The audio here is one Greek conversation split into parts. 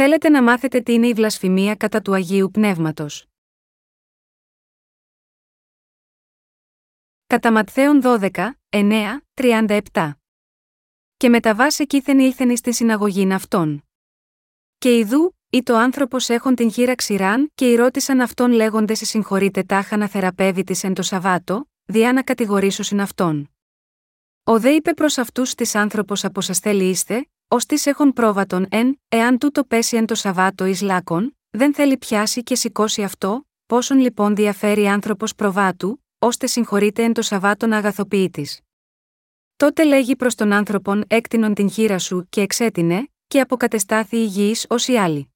Θέλετε να μάθετε τι είναι η βλασφημία κατά του Αγίου Πνεύματος. Κατά Ματθαίον 12, 9, 37. Και με τα βάση εκείθεν ήλθεν εις την συναγωγήν αυτών. Και ιδού, ή το άνθρωπος έχουν την χείρα ξηράν, και ρώτησαν αυτόν λέγοντε σε συγχωρείτε τάχα να θεραπεύει τη εν το Σαββάτο, διά να κατηγορήσωσιν αυτόν. Ο δε είπε προς αυτούς της άνθρωπος από σας θέλει είστε, ως τη έχουν πρόβατον εν, εάν τούτο πέσει εν το Σαββάτο εις λάκων, δεν θέλει πιάσει και σηκώσει αυτό, πόσον λοιπόν διαφέρει άνθρωπος προβάτου, ώστε συγχωρείται εν το Σαββάτον αγαθοποιήτης. Τότε λέγει προς τον άνθρωπον έκτινον την χείρα σου και εξέτεινε, και αποκατεστάθη υγιή ως οι άλλοι.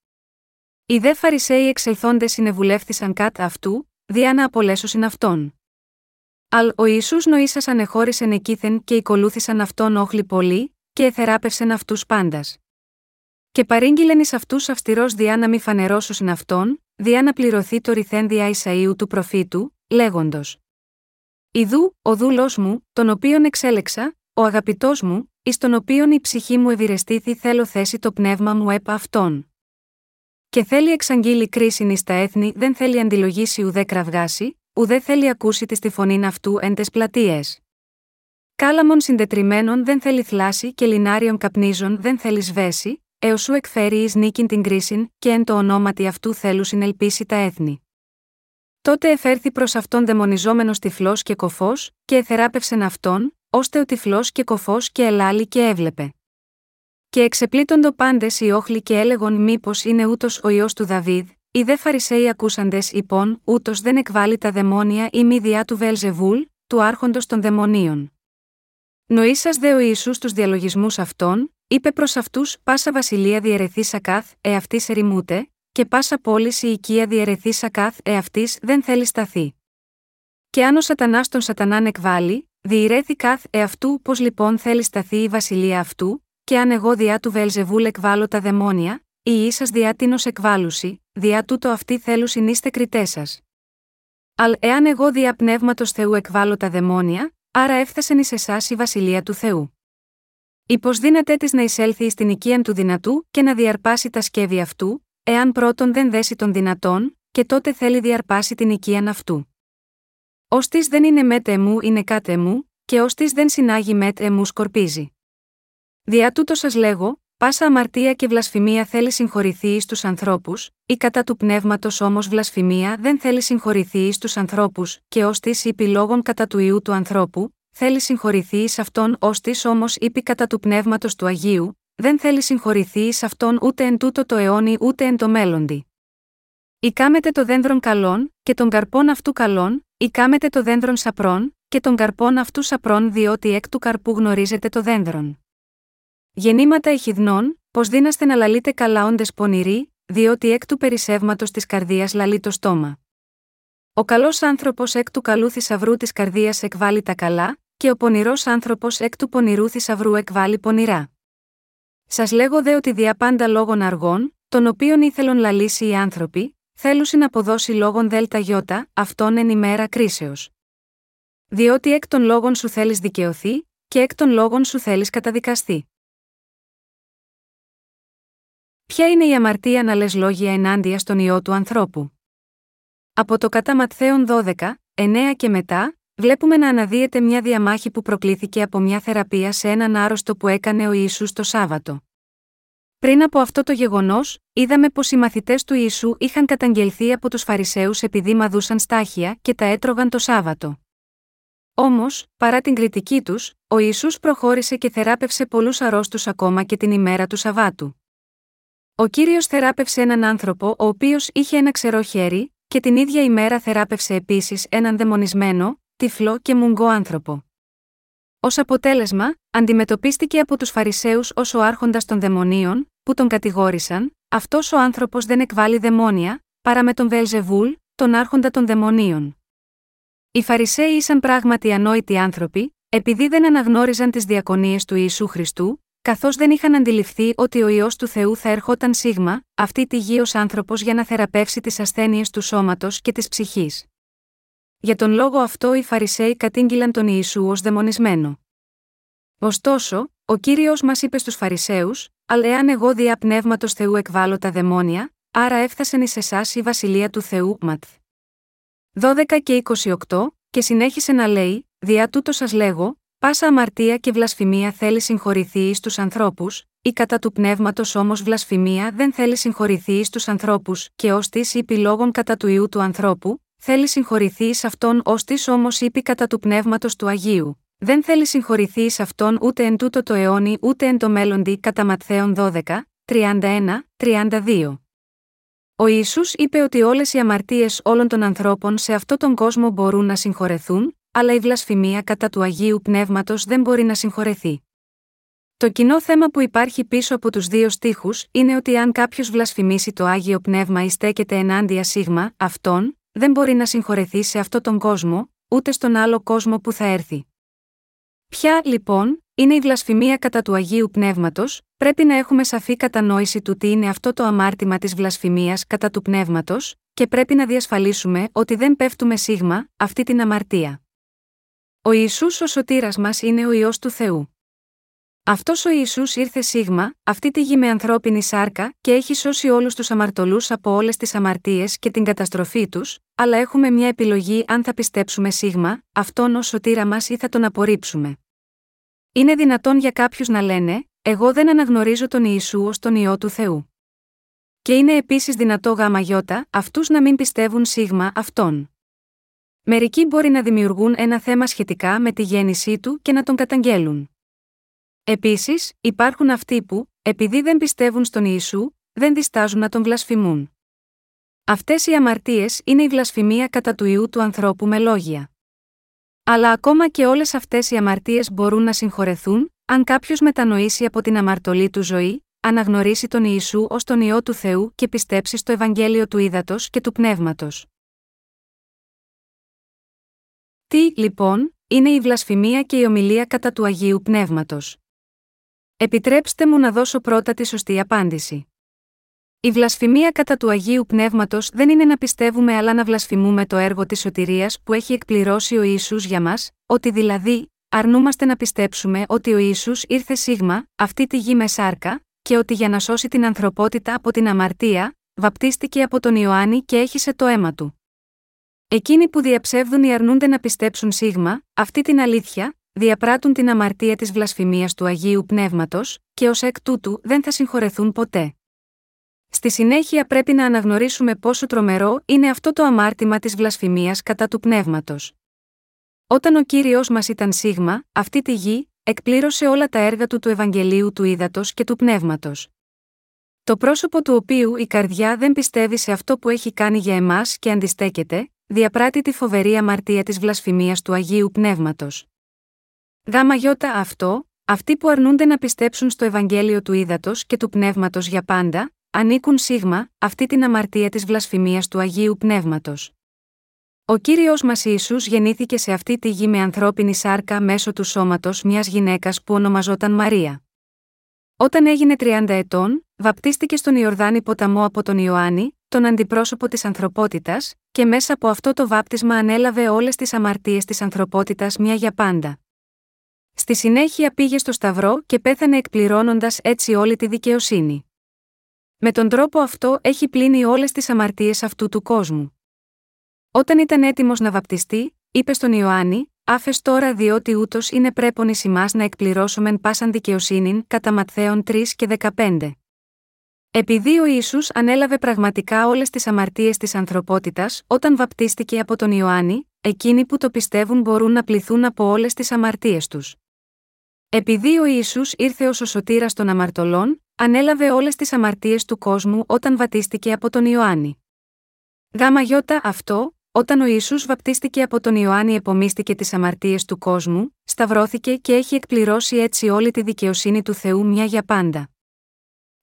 Οι δε Φαρισαίοι εξελθόντε συνεβουλεύθησαν κάτ αυτού, διά να απολέσωσιν αυτόν. Αλ ο Ισού νοήσας ανεχώρησεν εκείθεν και οικολούθησαν αυτόν όχλη πολύ, και εθεράπευσεν αυτούς πάντας. Και παρήγγειλεν εις αυτούς αυστηρός διά να μη φανερώσουσιν αυτόν, διά να πληρωθεί το ρηθένδια Ισαίου του προφήτου, λέγοντος. Ιδού, ο δούλος μου, τον οποίον εξέλεξα, ο αγαπητός μου, εις τον οποίον η ψυχή μου ευηρεστήθη θέλω θέση το πνεύμα μου έπα αυτόν. Και θέλει εξαγγείλει κρίση εις τα έθνη, δεν θέλει αντιλογήσει ουδέ κραυγάσει, ουδέ θέλει ακούσει τη φωνή αυτού εν τες πλατείες. Κάλαμον συντετριμένων δεν θέλει θλάση και λινάριον καπνίζων δεν θέλεις σβέσει, έως σου εκφέρει εις νίκην την κρίση, και εν το ονόματι αυτού θέλους συνελπίσει τα έθνη. Τότε εφέρθη προς αυτόν δαιμονιζόμενος τυφλός και κοφός, και εθεράπευσεν αυτόν, ώστε ο τυφλός και κοφός και ελάλη και έβλεπε. Και εξεπλήττοντο πάντες οι όχλοι και έλεγον μήπως είναι ούτως ο ιό του Δαβίδ, οι δε Φαρισαίοι ακούσαντες υπόν, ούτως δεν εκβάλλει τα δαιμόνια ή μη διά του Βελζεβούλ, του άρχοντος των δαιμονίων. Νοήσα δε ο Ιησούς τους διαλογισμούς αυτών, είπε προς αυτούς: Πάσα βασιλεία διαιρεθεί σακάθ, εαυτής ερημούται, και πάσα πόλη η οικία διαιρεθεί σακάθ, εαυτής δεν θέλει σταθεί. Και αν ο Σατανάς τον Σατανάν εκβάλλει, διηρέθη καθ εαυτού, πώς λοιπόν θέλει σταθεί η βασιλεία αυτού, και αν εγώ διά του Βελζεβούλ εκβάλλω τα δαιμόνια, ή ίσα διά τίνο εκβάλλουση, διά τούτο αυτοί θέλουν συνείστε κριτές σας. Αλ εάν εγώ διά πνεύματος Θεού εκβάλλω τα δαιμόνια, άρα έφτασεν εις εσάς η βασιλεία του Θεού. Υπό δύνατέ της να εισέλθει στην οικία του δυνατού και να διαρπάσει τα σκεύη αυτού, εάν πρώτον δεν δέσει των δυνατών, και τότε θέλει διαρπάσει την οικία αυτού. Ω δεν είναι μετ εμού είναι κάτε μου, και ως δεν συνάγει μετ εμού σκορπίζει. Διά τούτο σας λέγω, πάσα αμαρτία και βλασφημία θέλει συγχωρηθεί εις τους ανθρώπους, ή κατά του πνεύματος όμως βλασφημία δεν θέλει συγχωρηθεί εις τους ανθρώπους, και ως της είπε λόγων κατά του ιού του ανθρώπου, θέλει συγχωρηθεί εις αυτόν ως της όμως είπε κατά του πνεύματος του Αγίου, δεν θέλει συγχωρηθεί εις αυτόν ούτε εν τούτο το αιώνι ούτε εν το μέλλοντι. Ή κάμετε το δένδρον καλών, και τον καρπών αυτού καλών, ή κάμετε το δένδρον σαπρών, και τον καρπών αυτού σαπρών διότι εκ του καρπού γνωρίζετε το δένδρον. Γεννήματα εχιδνών, πω δίναστε να λαλείτε καλά όντες πονηροί, διότι εκ του περισσεύματος της καρδίας λαλεί το στόμα. Ο καλός άνθρωπος εκ του καλού θησαυρού της καρδίας εκβάλλει τα καλά, και ο πονηρός άνθρωπος εκ του πονηρού θησαυρού εκβάλλει πονηρά. Σας λέγω δε ότι δια πάντα λόγων αργών, των οποίων ήθελον λαλήσει οι άνθρωποι, θέλουσιν να αποδώσει λόγων ΔΕΛΤΑ γιώτα, αυτόν εν ημέρα κρίσεως. Διότι εκ των λόγων σου θέλεις δικαιωθεί, και εκ των λόγων σου θέλεις καταδικαστεί. Ποια είναι η αμαρτία να λες λόγια ενάντια στον ιό του ανθρώπου; Από το κατά Ματθαίον 12, 9 και μετά, βλέπουμε να αναδύεται μια διαμάχη που προκλήθηκε από μια θεραπεία σε έναν άρρωστο που έκανε ο Ιησούς το Σάββατο. Πριν από αυτό το γεγονός, είδαμε πως οι μαθητές του Ιησού είχαν καταγγελθεί από τους Φαρισαίους επειδή μαδούσαν στάχια και τα έτρωγαν το Σάββατο. Όμως, παρά την κριτική τους, ο Ιησούς προχώρησε και θεράπευσε πολλούς αρρώστους ακόμα και την ημέρα του Σαββάτου. Ο κύριος θεράπευσε έναν άνθρωπο ο οποίος είχε ένα ξερό χέρι, και την ίδια ημέρα θεράπευσε επίσης έναν δαιμονισμένο, τυφλό και μουγκό άνθρωπο. Ω αποτέλεσμα, αντιμετωπίστηκε από τους Φαρισαίους ως ο άρχοντας των δαιμονίων, που τον κατηγόρησαν, αυτός ο άνθρωπος δεν εκβάλλει δαιμόνια, παρά με τον Βελζεβούλ, τον άρχοντα των δαιμονίων. Οι Φαρισαίοι ήσαν πράγματι ανόητοι άνθρωποι, επειδή δεν αναγνώριζαν τις διακονίες του Ιησού Χριστού, καθώς δεν είχαν αντιληφθεί ότι ο ιό του Θεού θα ερχόταν σίγμα, αυτή τη γη ως άνθρωπος για να θεραπεύσει τις ασθένειες του σώματος και της ψυχής. Για τον λόγο αυτό οι Φαρισαίοι κατήγγυλαν τον Ιησού ως δαιμονισμένο. Ωστόσο, ο κύριος μας είπε στους Φαρισαίους: Αλλά εάν εγώ δια πνεύματος Θεού εκβάλλω τα δαιμόνια, άρα έφτασεν εις εσάς η βασιλεία του Θεού, Ματθ. 12 και 28, και συνέχισε να λέει: Δια τούτο σας λέγω, πάσα αμαρτία και βλασφημία θέλει συγχωρηθεί εις τους ανθρώπους, ή κατά του πνεύματος όμως βλασφημία δεν θέλει συγχωρηθεί εις τους ανθρώπους, και ως της είπε λόγων κατά του ιού του ανθρώπου, θέλει συγχωρηθεί εις αυτόν ως της όμως είπε κατά του πνεύματος του Αγίου. Δεν θέλει συγχωρηθεί εις αυτόν ούτε εν τούτο το αιώνι ούτε εν το μέλλοντι κατά Ματθαίων 12, 31, 32. Ο Ιησούς είπε ότι όλες οι αμαρτίες όλων των ανθρώπων σε αυτόν τον κόσμο μπορούν να συγχωρεθούν, αλλά η βλασφημία κατά του Αγίου Πνεύματος δεν μπορεί να συγχωρεθεί. Το κοινό θέμα που υπάρχει πίσω από τους δύο στίχους είναι ότι αν κάποιος βλασφημίσει το Άγιο Πνεύμα ή στέκεται ενάντια σίγμα, αυτόν, δεν μπορεί να συγχωρεθεί σε αυτόν τον κόσμο, ούτε στον άλλο κόσμο που θα έρθει. Ποια, λοιπόν, είναι η βλασφημία κατά του Αγίου Πνεύματος, πρέπει να έχουμε σαφή κατανόηση του τι είναι αυτό το αμάρτημα της βλασφημίας κατά του Πνεύματος, και πρέπει να διασφαλίσουμε ότι δεν πέφτουμε σίγμα αυτή την αμαρτία. Ο Ιησούς ο σωτήρας μας είναι ο Υιός του Θεού. Αυτός ο Ιησούς ήρθε σίγμα, αυτή τη γη με ανθρώπινη σάρκα και έχει σώσει όλους τους αμαρτωλούς από όλες τις αμαρτίες και την καταστροφή τους, αλλά έχουμε μια επιλογή αν θα πιστέψουμε σίγμα, αυτόν ω σωτήρα μας ή θα τον απορρίψουμε. Είναι δυνατόν για κάποιους να λένε: Εγώ δεν αναγνωρίζω τον Ιησού ως τον ιό του Θεού. Και είναι επίσης δυνατό γάμα γιώτα αυτούς να μην πιστεύουν σίγμα αυτόν. Μερικοί μπορεί να δημιουργούν ένα θέμα σχετικά με τη γέννησή του και να τον καταγγέλουν. Επίσης, υπάρχουν αυτοί που, επειδή δεν πιστεύουν στον Ιησού, δεν διστάζουν να τον βλασφημούν. Αυτές οι αμαρτίες είναι η βλασφημία κατά του ιού του ανθρώπου με λόγια. Αλλά ακόμα και όλες αυτές οι αμαρτίες μπορούν να συγχωρεθούν, αν κάποιος μετανοήσει από την αμαρτωλή του ζωή, αναγνωρίσει τον Ιησού ως τον ιό του Θεού και πιστέψει στο Ευαγγέλιο του Ήδατος και του Πνεύματος. Τι, λοιπόν, είναι η βλασφημία και η ομιλία κατά του Αγίου Πνεύματος. Επιτρέψτε μου να δώσω πρώτα τη σωστή απάντηση. Η βλασφημία κατά του Αγίου Πνεύματος δεν είναι να πιστεύουμε αλλά να βλασφημούμε το έργο της σωτηρίας που έχει εκπληρώσει ο Ισού για μας, ότι δηλαδή, αρνούμαστε να πιστέψουμε ότι ο Ισού ήρθε σίγμα, αυτή τη γη με σάρκα, και ότι για να σώσει την ανθρωπότητα από την αμαρτία, βαπτίστηκε από τον Ιωάννη και έχισε το αίμα του. Εκείνοι που διαψεύδουν ή αρνούνται να πιστέψουν σίγμα, αυτή την αλήθεια, διαπράττουν την αμαρτία της βλασφημίας του Αγίου Πνεύματος, και ως εκ τούτου δεν θα συγχωρεθούν ποτέ. Στη συνέχεια πρέπει να αναγνωρίσουμε πόσο τρομερό είναι αυτό το αμάρτημα της βλασφημίας κατά του πνεύματος. Όταν ο κύριος μας ήταν σίγμα, αυτή τη γη, εκπλήρωσε όλα τα έργα του του Ευαγγελίου του Ήδατος και του Πνεύματος. Το πρόσωπο του οποίου η καρδιά δεν πιστεύει σε αυτό που έχει κάνει για εμάς και αντιστέκεται, διαπράττει τη φοβερή αμαρτία της βλασφημίας του Αγίου Πνεύματος. Γάμα γιώτα αυτό, αυτοί που αρνούνται να πιστέψουν στο Ευαγγέλιο του Ήδατος και του Πνεύματος για πάντα, ανήκουν σίγμα, αυτή την αμαρτία της βλασφημίας του Αγίου Πνεύματος. Ο κύριος μας Ισού γεννήθηκε σε αυτή τη γη με ανθρώπινη σάρκα μέσω του σώματος μιας γυναίκας που ονομαζόταν Μαρία. Όταν έγινε 30 ετών, βαπτίστηκε στον Ιορδάνη ποταμό από τον Ιωάννη, τον αντιπρόσωπο της ανθρωπότητας, και μέσα από αυτό το βάπτισμα ανέλαβε όλες τις αμαρτίες της ανθρωπότητας μια για πάντα. Στη συνέχεια πήγε στο Σταυρό και πέθανε εκπληρώνοντας έτσι όλη τη δικαιοσύνη. Με τον τρόπο αυτό έχει πλύνει όλες τις αμαρτίες αυτού του κόσμου. Όταν ήταν έτοιμος να βαπτιστεί, είπε στον Ιωάννη: Άφες τώρα διότι ούτως είναι πρέπον ει να εκπληρώσομεν πάσαν δικαιοσύνην κατά Ματθαίων 3 και 15. Επειδή ο ίσου ανέλαβε πραγματικά όλες τις αμαρτίες της ανθρωπότητας όταν βαπτίστηκε από τον Ιωάννη, εκείνοι που το πιστεύουν μπορούν να πληθούν από όλες τις αμαρτίες τους. Επειδή ο Ιησούς ήρθε ως ο σωτήρας των αμαρτωλών, ανέλαβε όλες τις αμαρτίες του κόσμου όταν βαπτίστηκε από τον Ιωάννη. Γάμα γιώτα αυτό, όταν ο Ιησούς βαπτίστηκε από τον Ιωάννη επομίστηκε τις αμαρτίες του κόσμου, σταυρώθηκε και έχει εκπληρώσει έτσι όλη τη δικαιοσύνη του Θεού μια για πάντα.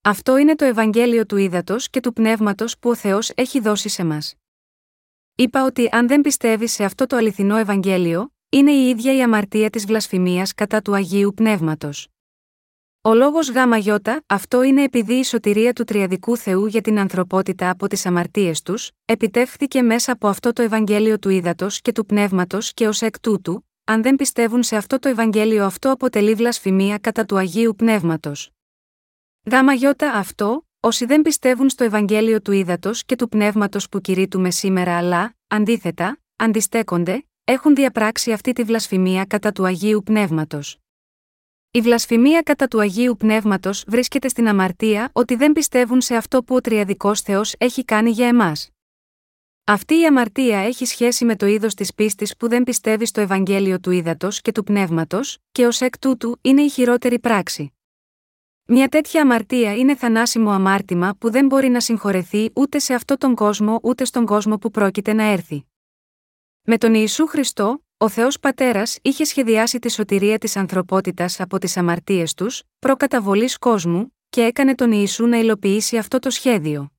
Αυτό είναι το Ευαγγέλιο του Ήδατος και του Πνεύματος που ο Θεός έχει δώσει σε μας. Είπα ότι αν δεν πιστεύει σε αυτό το αληθινό Ευαγγέλιο, είναι η ίδια η αμαρτία της βλασφημίας κατά του Αγίου Πνεύματος. Ο λόγος Γ γιώτα, αυτό είναι επειδή η σωτηρία του Τριαδικού Θεού για την ανθρωπότητα από τις αμαρτίες τους, επιτεύχθηκε μέσα από αυτό το Ευαγγέλιο του Ήδατος και του Πνεύματος και ως εκ τούτου, αν δεν πιστεύουν σε αυτό το Ευαγγέλιο αυτό αποτελεί βλασφημία κατά του Αγίου Πνεύματος. Γάμα γιώτα αυτό, όσοι δεν πιστεύουν στο Ευαγγέλιο του Ήδατος και του Πνεύματος που κηρύττουμε σήμερα, αλλά, αντίθετα, αντιστέκονται, έχουν διαπράξει αυτή τη βλασφημία κατά του Αγίου Πνεύματος. Η βλασφημία κατά του Αγίου Πνεύματος βρίσκεται στην αμαρτία ότι δεν πιστεύουν σε αυτό που ο Τριαδικός Θεός έχει κάνει για εμάς. Αυτή η αμαρτία έχει σχέση με το είδος της πίστης που δεν πιστεύει στο Ευαγγέλιο του Ήδατος και του Πνεύματος, και ως εκ τούτου είναι η χειρότερη πράξη. Μια τέτοια αμαρτία είναι θανάσιμο αμάρτημα που δεν μπορεί να συγχωρεθεί ούτε σε αυτόν τον κόσμο ούτε στον κόσμο που πρόκειται να έρθει. Με τον Ιησού Χριστό, ο Θεός Πατέρας είχε σχεδιάσει τη σωτηρία της ανθρωπότητας από τις αμαρτίες τους, προκαταβολής κόσμου, και έκανε τον Ιησού να υλοποιήσει αυτό το σχέδιο.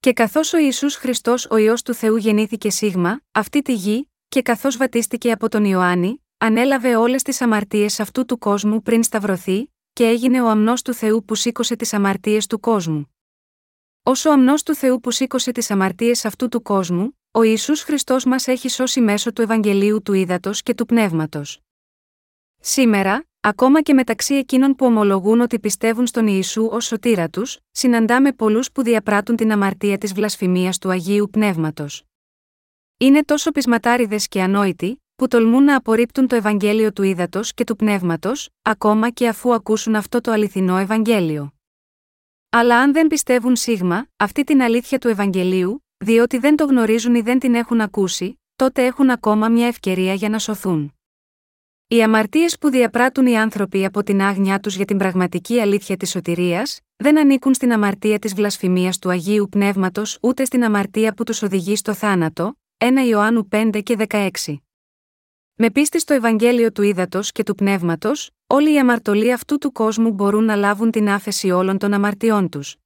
Και καθώς ο Ισού Χριστός ο ιό του Θεού γεννήθηκε σίγμα, αυτή τη γη, και καθώς βατίστηκε από τον Ιωάννη, ανέλαβε όλες τις αμαρτίες αυτού του κόσμου πριν σταυρωθεί, και έγινε ο αμνός του Θεού που σήκωσε τις αμαρτίες του κόσμου. Όσο ο αμνός του Θεού που σήκωσε τις αμαρτίες αυτού του κόσμου, ο Ιησούς Χριστός μας έχει σώσει μέσω του Ευαγγελίου του Ήδατος και του Πνεύματος. Σήμερα, ακόμα και μεταξύ εκείνων που ομολογούν ότι πιστεύουν στον Ιησού ως σωτήρα τους, συναντάμε πολλούς που διαπράττουν την αμαρτία της βλασφημίας του Αγίου Πνεύματος. Είναι τόσο πεισματάριδες και ανόητοι, που τολμούν να απορρίπτουν το Ευαγγέλιο του Ήδατος και του Πνεύματος, ακόμα και αφού ακούσουν αυτό το αληθινό Ευαγγέλιο. Αλλά αν δεν πιστεύουν σίγμα, αυτή την αλήθεια του Ευαγγελίου, διότι δεν το γνωρίζουν ή δεν την έχουν ακούσει, τότε έχουν ακόμα μια ευκαιρία για να σωθούν. Οι αμαρτίες που διαπράττουν οι άνθρωποι από την άγνοιά τους για την πραγματική αλήθεια της σωτηρίας, δεν ανήκουν στην αμαρτία της βλασφημίας του Αγίου Πνεύματος ούτε στην αμαρτία που τους οδηγεί στο θάνατο, 1 Ιωάννου 5 και 16. Με πίστη στο Ευαγγέλιο του Ήδατος και του Πνεύματος, όλοι οι αμαρτωλοί αυτού του κόσμου μπορούν να λάβουν την άφεση όλων των αμαρτιών τους.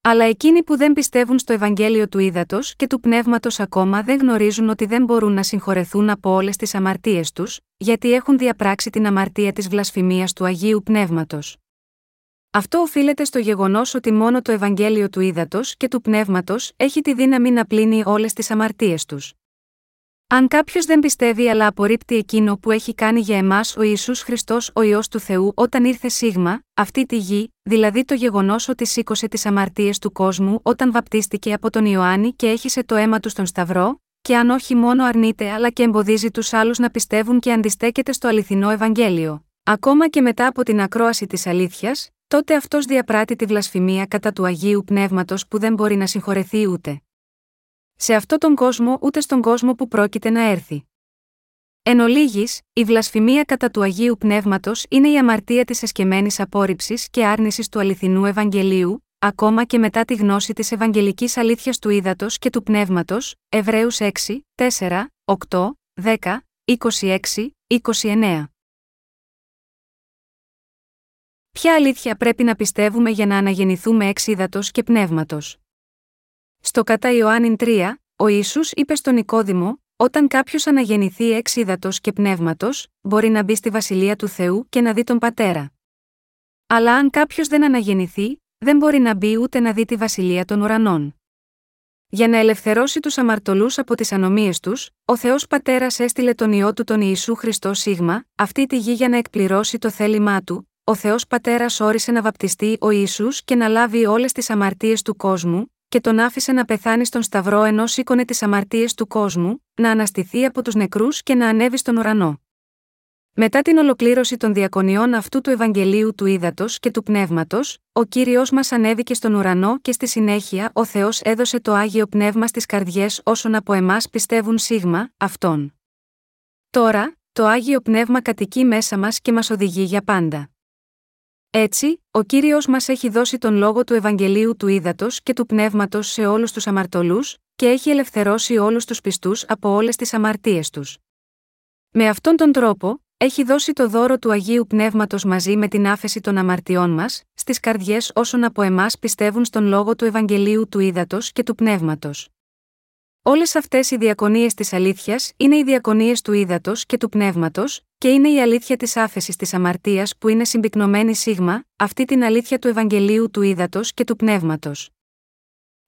Αλλά εκείνοι που δεν πιστεύουν στο Ευαγγέλιο του Ήδατος και του Πνεύματος ακόμα δεν γνωρίζουν ότι δεν μπορούν να συγχωρεθούν από όλες τις αμαρτίες τους, γιατί έχουν διαπράξει την αμαρτία της βλασφημίας του Αγίου Πνεύματος. Αυτό οφείλεται στο γεγονός ότι μόνο το Ευαγγέλιο του Ήδατος και του Πνεύματος έχει τη δύναμη να πλύνει όλες τις αμαρτίες τους. Αν κάποιος δεν πιστεύει αλλά απορρίπτει εκείνο που έχει κάνει για εμάς ο Ιησούς Χριστός ο ιό του Θεού όταν ήρθε σίγμα, αυτή τη γη, δηλαδή το γεγονός ότι σήκωσε τις αμαρτίες του κόσμου όταν βαπτίστηκε από τον Ιωάννη και έχισε το αίμα του στον Σταυρό, και αν όχι μόνο αρνείται αλλά και εμποδίζει τους άλλους να πιστεύουν και αντιστέκεται στο αληθινό Ευαγγέλιο, ακόμα και μετά από την ακρόαση της αλήθειας, τότε αυτός διαπράττει τη βλασφημία κατά του Αγίου Πνεύματος που δεν μπορεί να συγχωρεθεί ούτε σε αυτόν τον κόσμο ούτε στον κόσμο που πρόκειται να έρθει. Εν ολίγης, η βλασφημία κατά του Αγίου Πνεύματος είναι η αμαρτία της εσκεμμένης απόρριψης και άρνησης του αληθινού Ευαγγελίου, ακόμα και μετά τη γνώση της Ευαγγελικής αλήθειας του ύδατο και του πνεύματος, Εβραίους 6, 4, 8, 10, 26, 29. Ποια αλήθεια πρέπει να πιστεύουμε για να αναγεννηθούμε εξ ύδατος και πνεύματος; Στο κατά Ιωάννην 3, ο Ισού είπε στον Νικόδημο, όταν κάποιος αναγεννηθεί εξ ύδατο και πνεύματος, μπορεί να μπει στη βασιλεία του Θεού και να δει τον πατέρα. Αλλά αν κάποιος δεν αναγεννηθεί, δεν μπορεί να μπει ούτε να δει τη βασιλεία των ουρανών. Για να ελευθερώσει τους αμαρτωλούς από τις ανομίες τους, ο Θεός Πατέρας έστειλε τον ιό του τον Ιησού Χριστό Σίγμα, αυτή τη γη για να εκπληρώσει το θέλημά του. Ο Θεός Πατέρας όρισε να βαπτιστεί ο Ισού και να λάβει όλες τις αμαρτίες του κόσμου, και τον άφησε να πεθάνει στον Σταυρό ενώ σήκωνε τις αμαρτίες του κόσμου, να αναστηθεί από τους νεκρούς και να ανέβει στον ουρανό. Μετά την ολοκλήρωση των διακονιών αυτού του Ευαγγελίου του Ήδατος και του Πνεύματος, ο κύριος μας ανέβηκε στον ουρανό και στη συνέχεια ο Θεός έδωσε το άγιο πνεύμα στις καρδιές όσων από εμάς πιστεύουν σίγμα, αυτόν. Τώρα, το άγιο πνεύμα κατοικεί μέσα μας και μας οδηγεί για πάντα. Έτσι, ο κύριος μας έχει δώσει τον λόγο του Ευαγγελίου του Ήδατος και του Πνεύματος σε όλους τους αμαρτωλούς, και έχει ελευθερώσει όλους τους πιστούς από όλες τις αμαρτίες τους. Με αυτόν τον τρόπο, έχει δώσει το δώρο του Αγίου Πνεύματος μαζί με την άφεση των αμαρτιών μας, στις καρδιές όσων από εμάς πιστεύουν στον λόγο του Ευαγγελίου του Ήδατος και του Πνεύματος. Όλες αυτές οι διακονίες της αλήθειας είναι οι διακονίες του ύδατος και του πνεύματος, και είναι η αλήθεια της άφεσης της αμαρτίας που είναι συμπυκνωμένη σίγμα, αυτή την αλήθεια του Ευαγγελίου του ύδατος και του πνεύματος.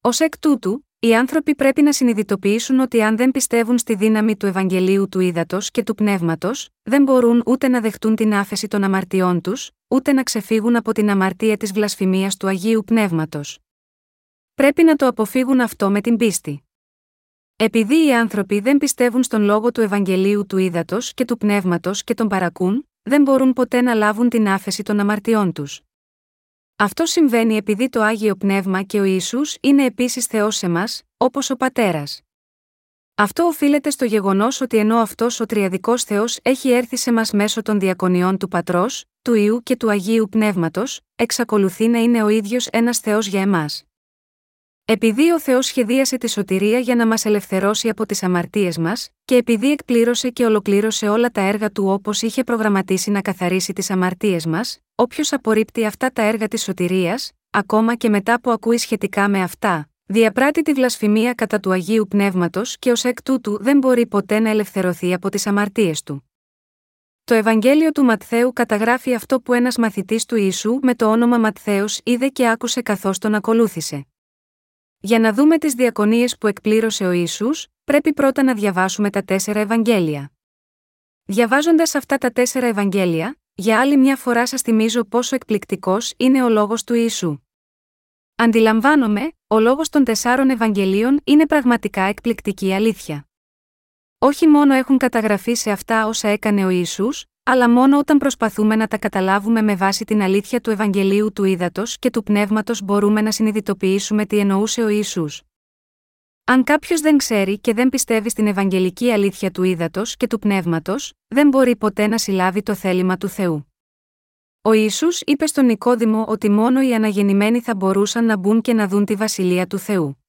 Ω εκ τούτου, οι άνθρωποι πρέπει να συνειδητοποιήσουν ότι αν δεν πιστεύουν στη δύναμη του Ευαγγελίου του Ήδατο και του Πνεύματος, δεν μπορούν ούτε να δεχτούν την άφεση των αμαρτιών τους, ούτε να ξεφύγουν από την αμαρτία της βλασφημίας του Αγίου Πνεύματος. Πρέπει να το αποφύγουν αυτό με την πίστη. Επειδή οι άνθρωποι δεν πιστεύουν στον λόγο του Ευαγγελίου του Ήδατος και του Πνεύματος και τον παρακούν, δεν μπορούν ποτέ να λάβουν την άφεση των αμαρτιών τους. Αυτό συμβαίνει επειδή το Άγιο Πνεύμα και ο Ισού είναι επίσης Θεός σε μας, όπως ο Πατέρας. Αυτό οφείλεται στο γεγονός ότι ενώ αυτός ο Τριαδικός Θεός έχει έρθει σε μας μέσω των διακονιών του Πατρός, του Ιού και του Αγίου Πνεύματος, εξακολουθεί να είναι ο ίδιος ένας Θεός για εμάς. Επειδή ο Θεός σχεδίασε τη σωτηρία για να μας ελευθερώσει από τις αμαρτίες μας, και επειδή εκπλήρωσε και ολοκλήρωσε όλα τα έργα του όπως είχε προγραμματίσει να καθαρίσει τις αμαρτίες μας, όποιος απορρίπτει αυτά τα έργα της σωτηρίας, ακόμα και μετά που ακούει σχετικά με αυτά, διαπράττει τη βλασφημία κατά του Αγίου Πνεύματος και ως εκ τούτου δεν μπορεί ποτέ να ελευθερωθεί από τις αμαρτίες του. Το Ευαγγέλιο του Ματθαίου καταγράφει αυτό που ένας μαθητής του Ιησού με το όνομα Ματθαίος είδε και άκουσε καθώς τον ακολούθησε. Για να δούμε τις διακονίες που εκπλήρωσε ο Ισού, πρέπει πρώτα να διαβάσουμε τα τέσσερα Ευαγγέλια. Διαβάζοντας αυτά τα τέσσερα Ευαγγέλια, για άλλη μια φορά σας θυμίζω πόσο εκπληκτικός είναι ο λόγος του Ιησού. Αντιλαμβάνομαι, ο λόγος των τεσσάρων Ευαγγελίων είναι πραγματικά εκπληκτική αλήθεια. Όχι μόνο έχουν καταγραφεί σε αυτά όσα έκανε ο Ιησούς, αλλά μόνο όταν προσπαθούμε να τα καταλάβουμε με βάση την αλήθεια του Ευαγγελίου του Ήδατος και του Πνεύματος μπορούμε να συνειδητοποιήσουμε τι εννοούσε ο Ιησούς. Αν κάποιος δεν ξέρει και δεν πιστεύει στην Ευαγγελική αλήθεια του Ήδατος και του Πνεύματος, δεν μπορεί ποτέ να συλλάβει το θέλημα του Θεού. Ο Ιησούς είπε στον Νικόδημο ότι μόνο οι αναγεννημένοι θα μπορούσαν να μπουν και να δουν τη βασιλεία του Θεού.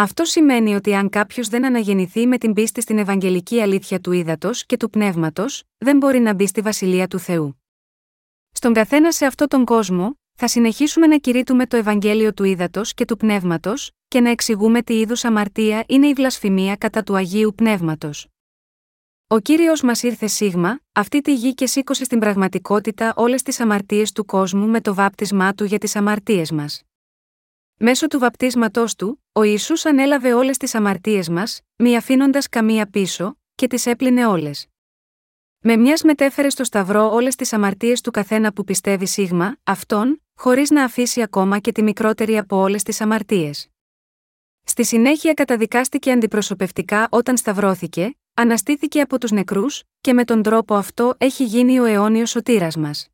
Αυτό σημαίνει ότι αν κάποιος δεν αναγεννηθεί με την πίστη στην Ευαγγελική αλήθεια του ύδατος και του πνεύματος, δεν μπορεί να μπει στη βασιλεία του Θεού. Στον καθένα σε αυτόν τον κόσμο, θα συνεχίσουμε να κηρύττουμε το Ευαγγέλιο του ύδατος και του πνεύματος, και να εξηγούμε τι είδους αμαρτία είναι η βλασφημία κατά του Αγίου Πνεύματος. Ο κύριος μας ήρθε σίγμα, αυτή τη γη και σήκωσε στην πραγματικότητα όλες τις αμαρτίες του κόσμου με το βάπτισμά του για τις αμαρτίες μας. Μέσω του βαπτίσματός του, ο Ισού ανέλαβε όλες τις αμαρτίες μας, μη αφήνοντας καμία πίσω, και τις έπλυνε όλες. Με μιας μετέφερε στο Σταυρό όλες τις αμαρτίες του καθένα που πιστεύει σίγμα, αυτόν, χωρίς να αφήσει ακόμα και τη μικρότερη από όλες τις αμαρτίες. Στη συνέχεια καταδικάστηκε αντιπροσωπευτικά όταν σταυρώθηκε, αναστήθηκε από τους νεκρούς, και με τον τρόπο αυτό έχει γίνει ο αιώνιος σωτήρας μας.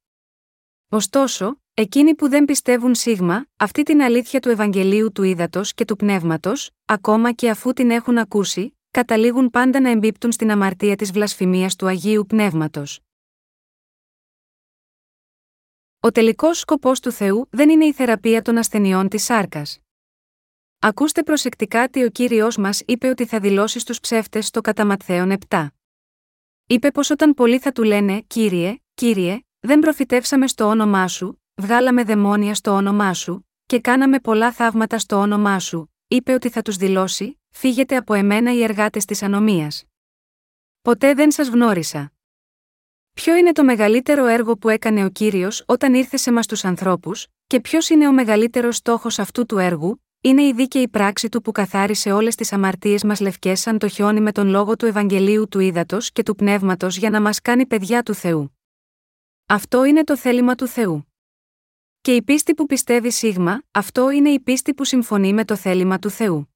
Ωστόσο, εκείνοι που δεν πιστεύουν σίγμα, αυτή την αλήθεια του Ευαγγελίου του Ήδατος και του Πνεύματος, ακόμα και αφού την έχουν ακούσει, καταλήγουν πάντα να εμπίπτουν στην αμαρτία της βλασφημίας του Αγίου Πνεύματος. Ο τελικός σκοπός του Θεού δεν είναι η θεραπεία των ασθενειών της σάρκας. Ακούστε προσεκτικά τι ο κύριος μας είπε ότι θα δηλώσει στους ψεύτες στο κατά 7. Είπε πως όταν πολλοί θα του λένε, Κύριε, Κύριε, δεν προφητεύσαμε στο όνομά σου, βγάλαμε δαιμόνια στο όνομά σου, και κάναμε πολλά θαύματα στο όνομά σου, είπε ότι θα τους δηλώσει: Φύγετε από εμένα οι εργάτες της ανομίας. Ποτέ δεν σας γνώρισα. Ποιο είναι το μεγαλύτερο έργο που έκανε ο κύριος όταν ήρθε σε μας τους ανθρώπους, και ποιος είναι ο μεγαλύτερος στόχος αυτού του έργου, είναι η δίκαιη πράξη του που καθάρισε όλες τις αμαρτίες μας λευκές σαν το χιόνι με τον λόγο του Ευαγγελίου του Ήδατος και του Πνεύματος για να μας κάνει παιδιά του Θεού. Αυτό είναι το θέλημα του Θεού. Και η πίστη που πιστεύει σίγμα, αυτό είναι η πίστη που συμφωνεί με το θέλημα του Θεού.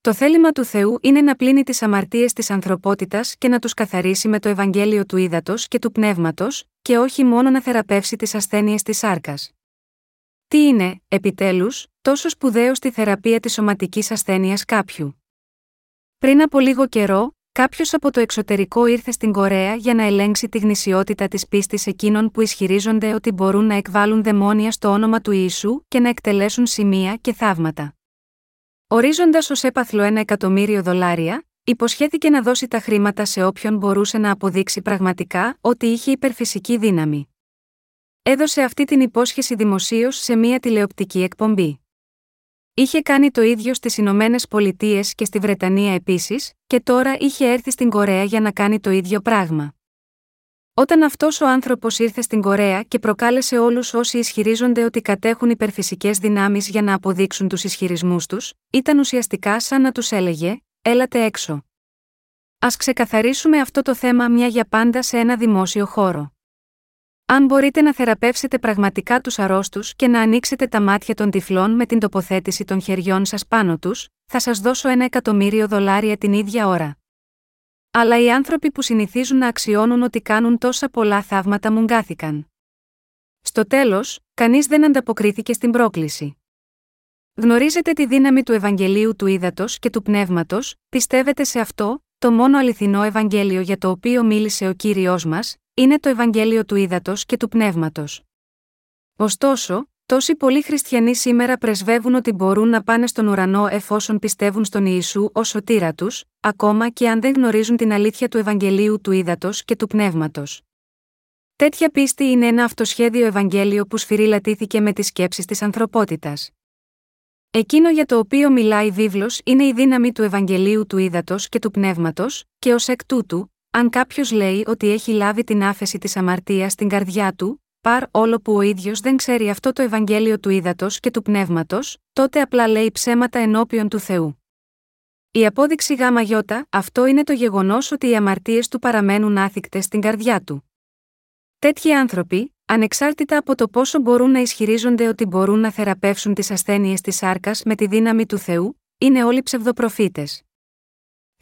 Το θέλημα του Θεού είναι να πλύνει τις αμαρτίες της ανθρωπότητας και να τους καθαρίσει με το Ευαγγέλιο του ύδατο και του πνεύματος, και όχι μόνο να θεραπεύσει τις ασθένειες της σάρκας. Τι είναι, επιτέλους, τόσο σπουδαίο στη θεραπεία της σωματικής ασθένειας κάποιου; Πριν από λίγο καιρό, Κάποιος από το εξωτερικό ήρθε στην Κορέα για να ελέγξει τη γνησιότητα της πίστης εκείνων που ισχυρίζονται ότι μπορούν να εκβάλουν δαιμόνια στο όνομα του Ιησού και να εκτελέσουν σημεία και θαύματα. Ορίζοντας ως έπαθλο ένα εκατομμύριο δολάρια, υποσχέθηκε να δώσει τα χρήματα σε όποιον μπορούσε να αποδείξει πραγματικά ότι είχε υπερφυσική δύναμη. Έδωσε αυτή την υπόσχεση δημοσίως σε μία τηλεοπτική εκπομπή. Είχε κάνει το ίδιο στις Ηνωμένες Πολιτείες και στη Βρετανία επίσης, και τώρα είχε έρθει στην Κορέα για να κάνει το ίδιο πράγμα. Όταν αυτός ο άνθρωπος ήρθε στην Κορέα και προκάλεσε όλους όσοι ισχυρίζονται ότι κατέχουν υπερφυσικές δυνάμεις για να αποδείξουν τους ισχυρισμούς τους, ήταν ουσιαστικά σαν να τους έλεγε: Έλατε έξω. Α ξεκαθαρίσουμε αυτό το θέμα μια για πάντα σε ένα δημόσιο χώρο. Αν μπορείτε να θεραπεύσετε πραγματικά τους αρρώστους και να ανοίξετε τα μάτια των τυφλών με την τοποθέτηση των χεριών σας πάνω τους, θα σας δώσω ένα εκατομμύριο δολάρια την ίδια ώρα. Αλλά οι άνθρωποι που συνηθίζουν να αξιώνουν ότι κάνουν τόσα πολλά θαύματα μουγκάθηκαν. Στο τέλος, κανείς δεν ανταποκρίθηκε στην πρόκληση. Γνωρίζετε τη δύναμη του Ευαγγελίου του Ήδατος και του Πνεύματος, πιστεύετε σε αυτό, το μόνο αληθινό Ευαγγέλιο για το οποίο μίλησε ο κύριος μας, είναι το Ευαγγέλιο του Ήδατος και του Πνεύματος. Ωστόσο, τόσοι πολλοί χριστιανοί σήμερα πρεσβεύουν ότι μπορούν να πάνε στον ουρανό εφόσον πιστεύουν στον Ιησού ως σωτήρα τους, ακόμα και αν δεν γνωρίζουν την αλήθεια του Ευαγγελίου του Ήδατος και του Πνεύματος. Τέτοια πίστη είναι ένα αυτοσχέδιο Ευαγγέλιο που σφυριλατήθηκε με τις σκέψεις της ανθρωπότητας. Εκείνο για το οποίο μιλάει η βίβλος είναι η δύναμη του Ευαγγελίου του Ήδατος και του Πνεύματος, και ως εκ τούτου, αν κάποιος λέει ότι έχει λάβει την άφεση της αμαρτίας στην καρδιά του, παρ όλο που ο ίδιος δεν ξέρει αυτό το Ευαγγέλιο του ύδατο και του πνεύματος, τότε απλά λέει ψέματα ενώπιον του Θεού. Η απόδειξη γάμα γιώτα, αυτό είναι το γεγονός ότι οι αμαρτίες του παραμένουν άθικτες στην καρδιά του. Τέτοιοι άνθρωποι, ανεξάρτητα από το πόσο μπορούν να ισχυρίζονται ότι μπορούν να θεραπεύσουν τις ασθένειες της σάρκας με τη δύναμη του Θεού, είναι όλοι ψευδοπροφήτες.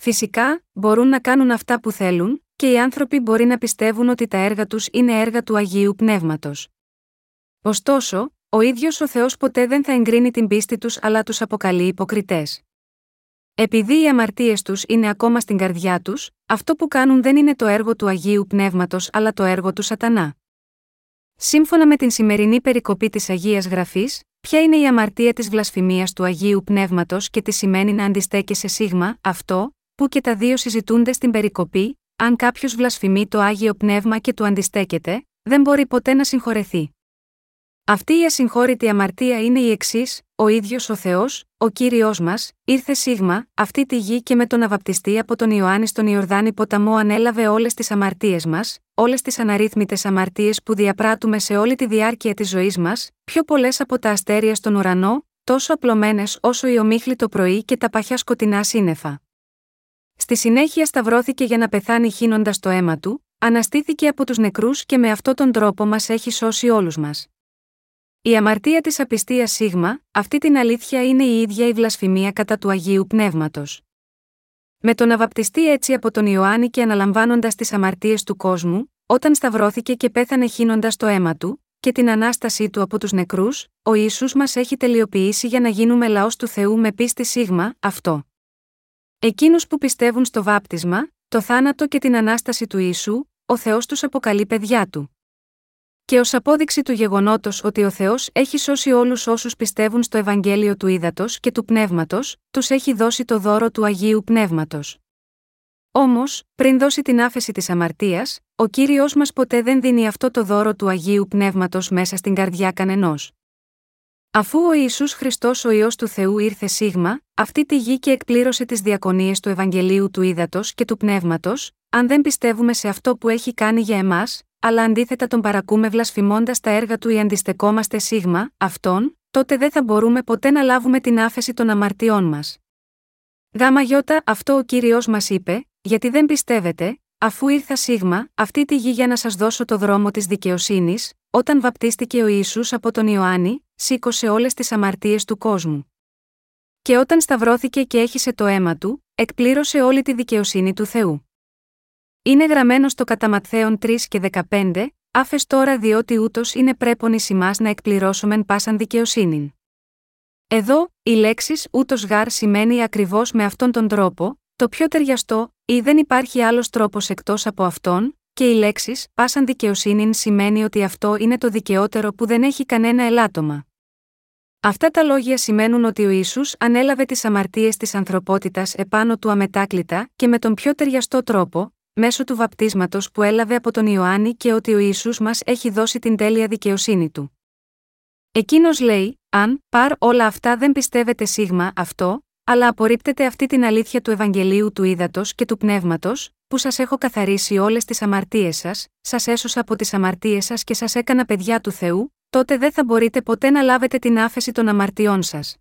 Φυσικά, μπορούν να κάνουν αυτά που θέλουν, και οι άνθρωποι μπορεί να πιστεύουν ότι τα έργα τους είναι έργα του Αγίου Πνεύματος. Ωστόσο, ο ίδιος ο Θεός ποτέ δεν θα εγκρίνει την πίστη τους αλλά τους αποκαλεί υποκριτές. Επειδή οι αμαρτίες τους είναι ακόμα στην καρδιά τους, αυτό που κάνουν δεν είναι το έργο του Αγίου Πνεύματος αλλά το έργο του Σατανά. Σύμφωνα με την σημερινή περικοπή της Αγίας Γραφής, ποια είναι η αμαρτία της βλασφημίας του Αγίου Πνεύματος και τι σημαίνει να αντιστέκεσαι σίγμα, αυτό, που και τα δύο συζητούνται στην περικοπή, αν κάποιος βλασφημεί το άγιο πνεύμα και του αντιστέκεται, δεν μπορεί ποτέ να συγχωρεθεί. Αυτή η ασυγχώρητη αμαρτία είναι η εξής: Ο ίδιος ο Θεός, ο κύριος μας, ήρθε σίγμα, αυτή τη γη και με τον αβαπτιστή από τον Ιωάννη στον Ιορδάνη ποταμό ανέλαβε όλες τις αμαρτίες μας, όλες τις αναρρύθμιτες αμαρτίες που διαπράττουμε σε όλη τη διάρκεια της ζωής μας, πιο πολλές από τα αστέρια στον ουρανό, τόσο απλωμένες όσο η ομίχλη το πρωί και τα παχιά σκοτεινά σύννεφα. Στη συνέχεια σταυρώθηκε για να πεθάνει χύνοντας το αίμα του, αναστήθηκε από τους νεκρούς και με αυτόν τον τρόπο μας έχει σώσει όλους μας. Η αμαρτία της απιστίας σίγμα, αυτή την αλήθεια είναι η ίδια η βλασφημία κατά του Αγίου Πνεύματος. Με τον αβαπτιστή έτσι από τον Ιωάννη και αναλαμβάνοντας τις αμαρτίες του κόσμου, όταν σταυρώθηκε και πέθανε χύνοντας το αίμα του, και την ανάστασή του από τους νεκρούς, ο ίσου μας έχει τελειοποιήσει για να γίνουμε λαός του Θεού με πίστη σίγμα, αυτό. Εκείνους που πιστεύουν στο βάπτισμα, το θάνατο και την ανάσταση του Ιησού, ο Θεός τους αποκαλεί παιδιά του. Και ως απόδειξη του γεγονότος ότι ο Θεός έχει σώσει όλους όσους πιστεύουν στο Ευαγγέλιο του Ήδατος και του Πνεύματος, τους έχει δώσει το δώρο του Αγίου Πνεύματος. Όμως, πριν δώσει την άφεση της αμαρτίας, ο κύριος μας ποτέ δεν δίνει αυτό το δώρο του Αγίου Πνεύματος μέσα στην καρδιά κανενός. Αφού ο Ισού Χριστός ο ιό του Θεού ήρθε σίγμα, αυτή τη γη και εκπλήρωσε τις διακονίες του Ευαγγελίου του Ήδατος και του Πνεύματος, αν δεν πιστεύουμε σε αυτό που έχει κάνει για εμάς, αλλά αντίθετα τον παρακούμε βλασφημώντας τα έργα του ή αντιστεκόμαστε σίγμα, αυτόν, τότε δεν θα μπορούμε ποτέ να λάβουμε την άφεση των αμαρτιών μας. Γάμα γιώτα, αυτό ο κύριος μας είπε, γιατί δεν πιστεύετε, αφού ήρθα σίγμα, αυτή τη γη για να σας δώσω το δρόμο της δικαιοσύνης, όταν βαπτίστηκε ο Ιησούς από τον Ιωάννη, σήκωσε όλες τις αμαρτίες του κόσμου. Και όταν σταυρώθηκε και έχισε το αίμα του, εκπλήρωσε όλη τη δικαιοσύνη του Θεού. Είναι γραμμένο στο κατά 3 και 15, άφες τώρα διότι ούτως είναι πρέπον ει να εκπληρώσομεν πάσαν δικαιοσύνην. Εδώ, η λέξη ούτως γάρ σημαίνει ακριβώς με αυτόν τον τρόπο, το πιο ταιριαστό, ή δεν υπάρχει άλλος τρόπος εκτός από αυτόν, και οι λέξεις πάσαν δικαιοσύνην σημαίνει ότι αυτό είναι το δικαιότερο που δεν έχει κανένα ελάττωμα. Αυτά τα λόγια σημαίνουν ότι ο Ιησούς ανέλαβε τις αμαρτίες της ανθρωπότητας επάνω του αμετάκλητα και με τον πιο ταιριαστό τρόπο, μέσω του βαπτίσματος που έλαβε από τον Ιωάννη και ότι ο Ιησούς μας έχει δώσει την τέλεια δικαιοσύνη του. Εκείνος λέει, αν, παρ όλα αυτά δεν πιστεύετε σίγμα αυτό, αλλά απορρίπτετε αυτή την αλήθεια του Ευαγγελίου του Ήδατος και του Πνεύματος, που σας έχω καθαρίσει όλες τις αμαρτίες σας, σας έσωσα από τις αμαρτίες σας και σας έκανα παιδιά του Θεού, τότε δεν θα μπορείτε ποτέ να λάβετε την άφεση των αμαρτιών σας.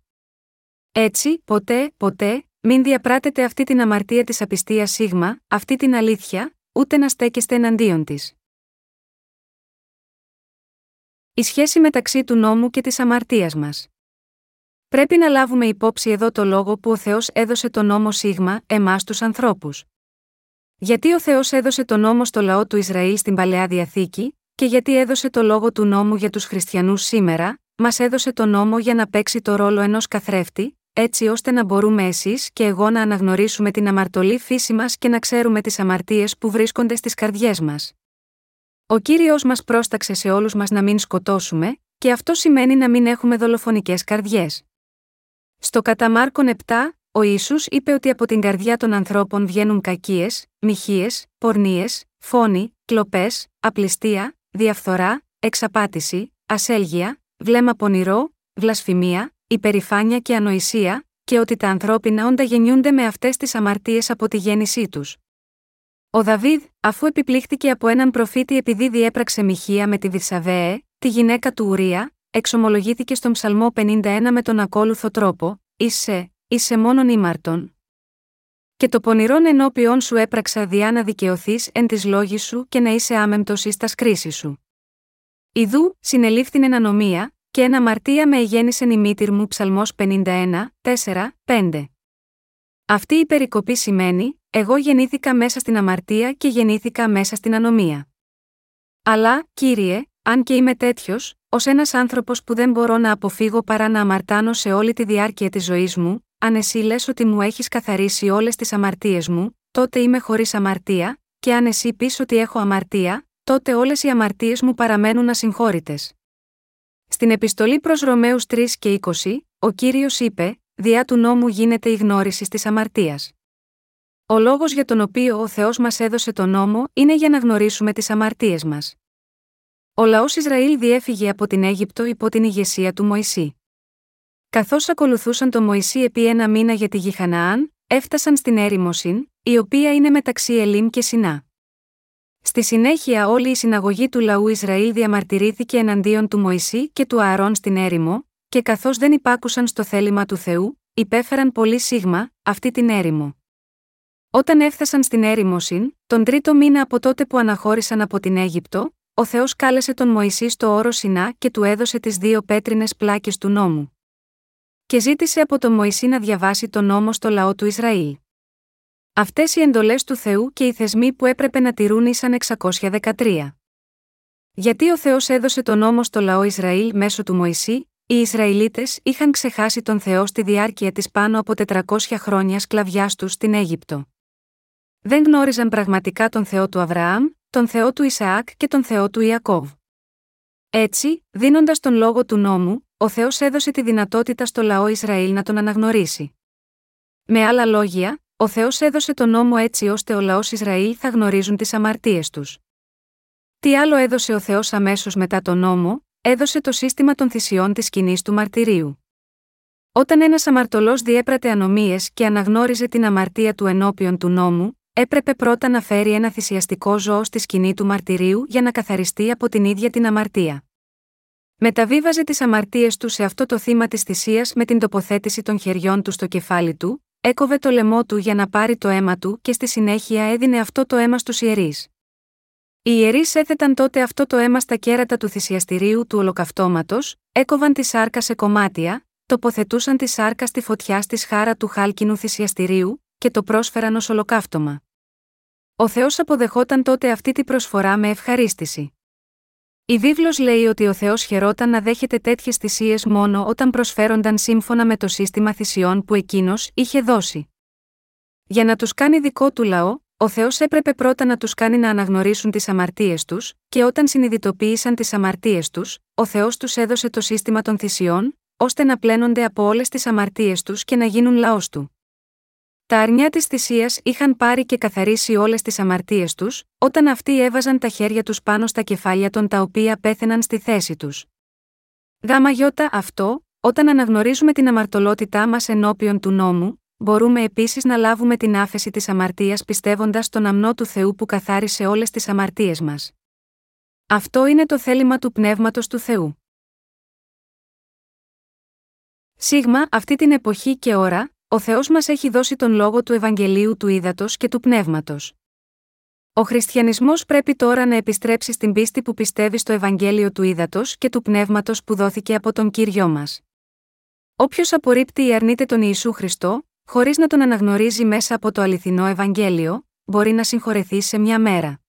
Έτσι, ποτέ, ποτέ, μην διαπράτετε αυτή την αμαρτία της απιστίας σίγμα, αυτή την αλήθεια, ούτε να στέκεστε εναντίον της. Η σχέση μεταξύ του νόμου και της αμαρτίας μας. Πρέπει να λάβουμε υπόψη εδώ το λόγο που ο Θεός έδωσε το νόμο Σίγμα, εμάς τους ανθρώπους. Γιατί ο Θεός έδωσε το νόμο στο λαό του Ισραήλ στην παλαιά διαθήκη, και γιατί έδωσε το λόγο του νόμου για τους χριστιανούς σήμερα, μας έδωσε το νόμο για να παίξει το ρόλο ενός καθρέφτη, έτσι ώστε να μπορούμε εσείς και εγώ να αναγνωρίσουμε την αμαρτωλή φύση μας και να ξέρουμε τις αμαρτίες που βρίσκονται στις καρδιές μας. Ο κύριος μας πρόσταξε σε όλους μας να μην σκοτώσουμε, και αυτό σημαίνει να μην έχουμε δολοφονικές καρδιές. Στο κατά Μάρκον 7, ο Ισού είπε ότι από την καρδιά των ανθρώπων βγαίνουν κακίες, μοιχείε, πορνίες, φόνοι, κλοπές, απληστία, διαφθορά, εξαπάτηση, ασέλγεια, βλέμμα πονηρό, βλασφημία, υπερηφάνεια και ανοησία, και ότι τα ανθρώπινα όντα γεννιούνται με αυτές τις αμαρτίες από τη γέννησή τους. Ο Δαβίδ, αφού επιπλήχθηκε από έναν προφήτη επειδή διέπραξε μοιχεία με τη Βυσαβέε, τη γυναίκα του Ουρία, εξομολογήθηκε στον Ψαλμό 51 με τον ακόλουθο τρόπο: Είσαι, είσαι μόνον ήμαρτον. Και το πονηρόν ενώπιον σου έπραξα διά να δικαιωθείς εν της λόγης σου και να είσαι άμεμπτος εις τας σκρίση σου. Ιδού, συνελήφθην ανομία, και ένα μαρτία με εγέννησεν η μήτυρ μου ψαλμός 51, 4, 5. Αυτή η περικοπή σημαίνει, εγώ γεννήθηκα μέσα στην αμαρτία και γεννήθηκα μέσα στην ανομία. Αλλά, κύριε, αν και είμαι τέτοιος, ως ένας άνθρωπος που δεν μπορώ να αποφύγω παρά να αμαρτάνω σε όλη τη διάρκεια της ζωής μου, αν εσύ λες ότι μου έχεις καθαρίσει όλες τις αμαρτίες μου, τότε είμαι χωρίς αμαρτία, και αν εσύ πεις ότι έχω αμαρτία, τότε όλες οι αμαρτίες μου παραμένουν ασυγχώρητες. Στην επιστολή προς Ρωμαίους 3 και 20, ο κύριος είπε: Διά του νόμου γίνεται η γνώριση της αμαρτίας. Ο λόγος για τον οποίο ο Θεός μας έδωσε τον νόμο είναι για να γνωρίσουμε τις αμαρτίες μας. Ο λαός Ισραήλ διέφυγε από την Αίγυπτο υπό την ηγεσία του Μωυσή. Καθώς ακολουθούσαν τον Μωυσή επί ένα μήνα για τη γη Χαναάν, έφτασαν στην έρημο Συν, η οποία είναι μεταξύ Ελίμ και Σινά. Στη συνέχεια όλη η συναγωγή του λαού Ισραήλ διαμαρτυρήθηκε εναντίον του Μωυσή και του Ααρών στην έρημο, και καθώς δεν υπάκουσαν στο θέλημα του Θεού, υπέφεραν πολύ σίγμα, αυτή την έρημο. Όταν έφτασαν στην έρημο Συν, τον τρίτο μήνα από τότε που αναχώρησαν από την Αίγυπτο, ο Θεός κάλεσε τον Μωυσή στο όρο Σινά και του έδωσε τις δύο πέτρινες πλάκες του νόμου. Και ζήτησε από τον Μωυσή να διαβάσει τον νόμο στο λαό του Ισραήλ. Αυτές οι εντολές του Θεού και οι θεσμοί που έπρεπε να τηρούν ήσαν 613. Γιατί ο Θεός έδωσε τον νόμο στο λαό Ισραήλ μέσω του Μωυσή, οι Ισραηλίτες είχαν ξεχάσει τον Θεό στη διάρκεια της πάνω από 400 χρόνια σκλαβιάς τους στην Αίγυπτο. Δεν γνώριζαν πραγματικά τον Θεό του Αβραάμ, τον Θεό του Ισαάκ και τον Θεό του Ιακώβ. Έτσι, δίνοντας τον λόγο του νόμου, ο Θεός έδωσε τη δυνατότητα στο λαό Ισραήλ να τον αναγνωρίσει. Με άλλα λόγια, ο Θεός έδωσε τον νόμο έτσι ώστε ο λαός Ισραήλ θα γνωρίζουν τις αμαρτίες τους. Τι άλλο έδωσε ο Θεός αμέσως μετά τον νόμο, έδωσε το σύστημα των θυσιών της σκηνής του μαρτυρίου. Όταν ένας αμαρτωλός διέπρατε ανομίες και αναγνώριζε την αμαρτία του ενώπιον του νόμου, έπρεπε πρώτα να φέρει ένα θυσιαστικό ζώο στη σκηνή του μαρτυρίου για να καθαριστεί από την ίδια την αμαρτία. Μεταβίβαζε τις αμαρτίες του σε αυτό το θύμα της θυσίας με την τοποθέτηση των χεριών του στο κεφάλι του, έκοβε το λαιμό του για να πάρει το αίμα του και στη συνέχεια έδινε αυτό το αίμα στους ιερείς. Οι ιερείς έθεταν τότε αυτό το αίμα στα κέρατα του θυσιαστηρίου του ολοκαυτώματος, έκοβαν τη σάρκα σε κομμάτια, τοποθετούσαν τη σάρκα στη φωτιά στη σχάρα του χάλκινου θυσιαστηρίου, και το πρόσφεραν ως ολοκαύτωμα. Ο Θεός αποδεχόταν τότε αυτή τη προσφορά με ευχαρίστηση. Η βίβλος λέει ότι ο Θεός χαιρόταν να δέχεται τέτοιες θυσίες μόνο όταν προσφέρονταν σύμφωνα με το σύστημα θυσιών που εκείνος είχε δώσει. Για να τους κάνει δικό του λαό, ο Θεός έπρεπε πρώτα να τους κάνει να αναγνωρίσουν τις αμαρτίες τους, και όταν συνειδητοποίησαν τις αμαρτίες τους, ο Θεός τους έδωσε το σύστημα των θυσιών, ώστε να πλένονται από όλες τις αμαρτίες τους και να γίνουν λαός του. Τα αρνιά της θυσίας είχαν πάρει και καθαρίσει όλες τις αμαρτίες τους, όταν αυτοί έβαζαν τα χέρια τους πάνω στα κεφάλια των τα οποία πέθαιναν στη θέση τους. Γάμα γιώτα αυτό, όταν αναγνωρίζουμε την αμαρτωλότητά μας ενώπιον του νόμου, μπορούμε επίσης να λάβουμε την άφεση της αμαρτίας πιστεύοντας στον αμνό του Θεού που καθάρισε όλες τις αμαρτίες μας. Αυτό είναι το θέλημα του πνεύματος του Θεού. Σίγμα, αυτή την εποχή και ώρα, ο Θεός μας έχει δώσει τον λόγο του Ευαγγελίου του Ήδατος και του Πνεύματος. Ο χριστιανισμός πρέπει τώρα να επιστρέψει στην πίστη που πιστεύει στο Ευαγγέλιο του Ήδατος και του Πνεύματος που δόθηκε από τον κύριο μας. Όποιος απορρίπτει ή αρνείται τον Ιησού Χριστό, χωρίς να τον αναγνωρίζει μέσα από το αληθινό Ευαγγέλιο, μπορεί να συγχωρεθεί σε μια μέρα.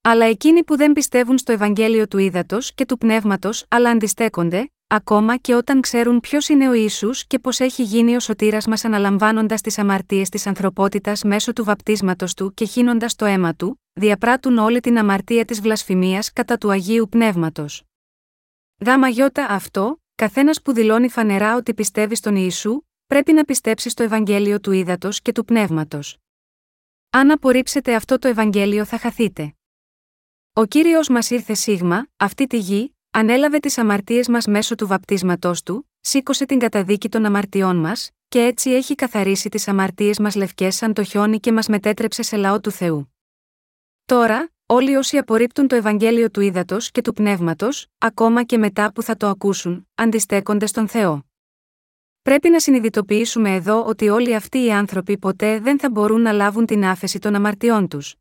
Αλλά εκείνοι που δεν πιστεύουν στο Ευαγγέλιο του Ήδατος και του Πνεύματος αλλά αντιστέκονται, ακόμα και όταν ξέρουν ποιος είναι ο Ισού και πώς έχει γίνει ο σωτήρας μας αναλαμβάνοντας τις αμαρτίες της ανθρωπότητας μέσω του βαπτίσματος του και χύνοντας το αίμα του, διαπράττουν όλη την αμαρτία της βλασφημίας κατά του Αγίου Πνεύματος. Γάμα γιώτα αυτό, καθένας που δηλώνει φανερά ότι πιστεύει στον Ιησού, πρέπει να πιστέψει στο Ευαγγέλιο του Ήδατος και του Πνεύματος. Αν απορρίψετε αυτό το Ευαγγέλιο θα χαθείτε. Ο κύριος μας ήρθε σίγμα, αυτή τη γη, Ανέλαβε τις αμαρτίες μας μέσω του βαπτίσματός του, σήκωσε την καταδίκη των αμαρτιών μας, και έτσι έχει καθαρίσει τις αμαρτίες μας λευκές σαν το χιόνι και μας μετέτρεψε σε λαό του Θεού. Τώρα, όλοι όσοι απορρίπτουν το Ευαγγέλιο του ύδατο και του πνεύματος, ακόμα και μετά που θα το ακούσουν, αντιστέκονται στον Θεό. Πρέπει να συνειδητοποιήσουμε εδώ ότι όλοι αυτοί οι άνθρωποι ποτέ δεν θα μπορούν να λάβουν την άφεση των αμαρτιών τους.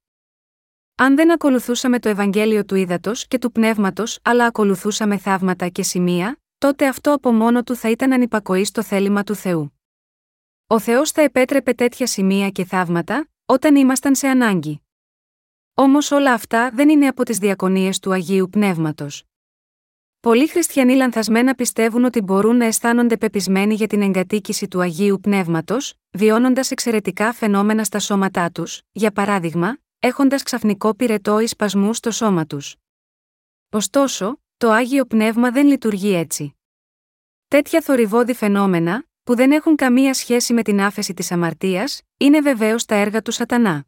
Αν δεν ακολουθούσαμε το Ευαγγέλιο του ύδατο και του πνεύματος, αλλά ακολουθούσαμε θαύματα και σημεία, τότε αυτό από μόνο του θα ήταν ανυπακοή στο θέλημα του Θεού. Ο Θεός θα επέτρεπε τέτοια σημεία και θαύματα, όταν ήμασταν σε ανάγκη. Όμως όλα αυτά δεν είναι από τις διακονίες του Αγίου Πνεύματος. Πολλοί χριστιανοί λανθασμένα πιστεύουν ότι μπορούν να αισθάνονται πεπισμένοι για την εγκατοίκηση του Αγίου Πνεύματος, βιώνοντας εξαιρετικά φαινόμενα στα σώματά τους, για παράδειγμα, έχοντας ξαφνικό πυρετό ή σπασμού στο σώμα τους. Ωστόσο, το άγιο πνεύμα δεν λειτουργεί έτσι. Τέτοια θορυβόδη φαινόμενα, που δεν έχουν καμία σχέση με την άφεση της αμαρτίας, είναι βεβαίως τα έργα του Σατανά.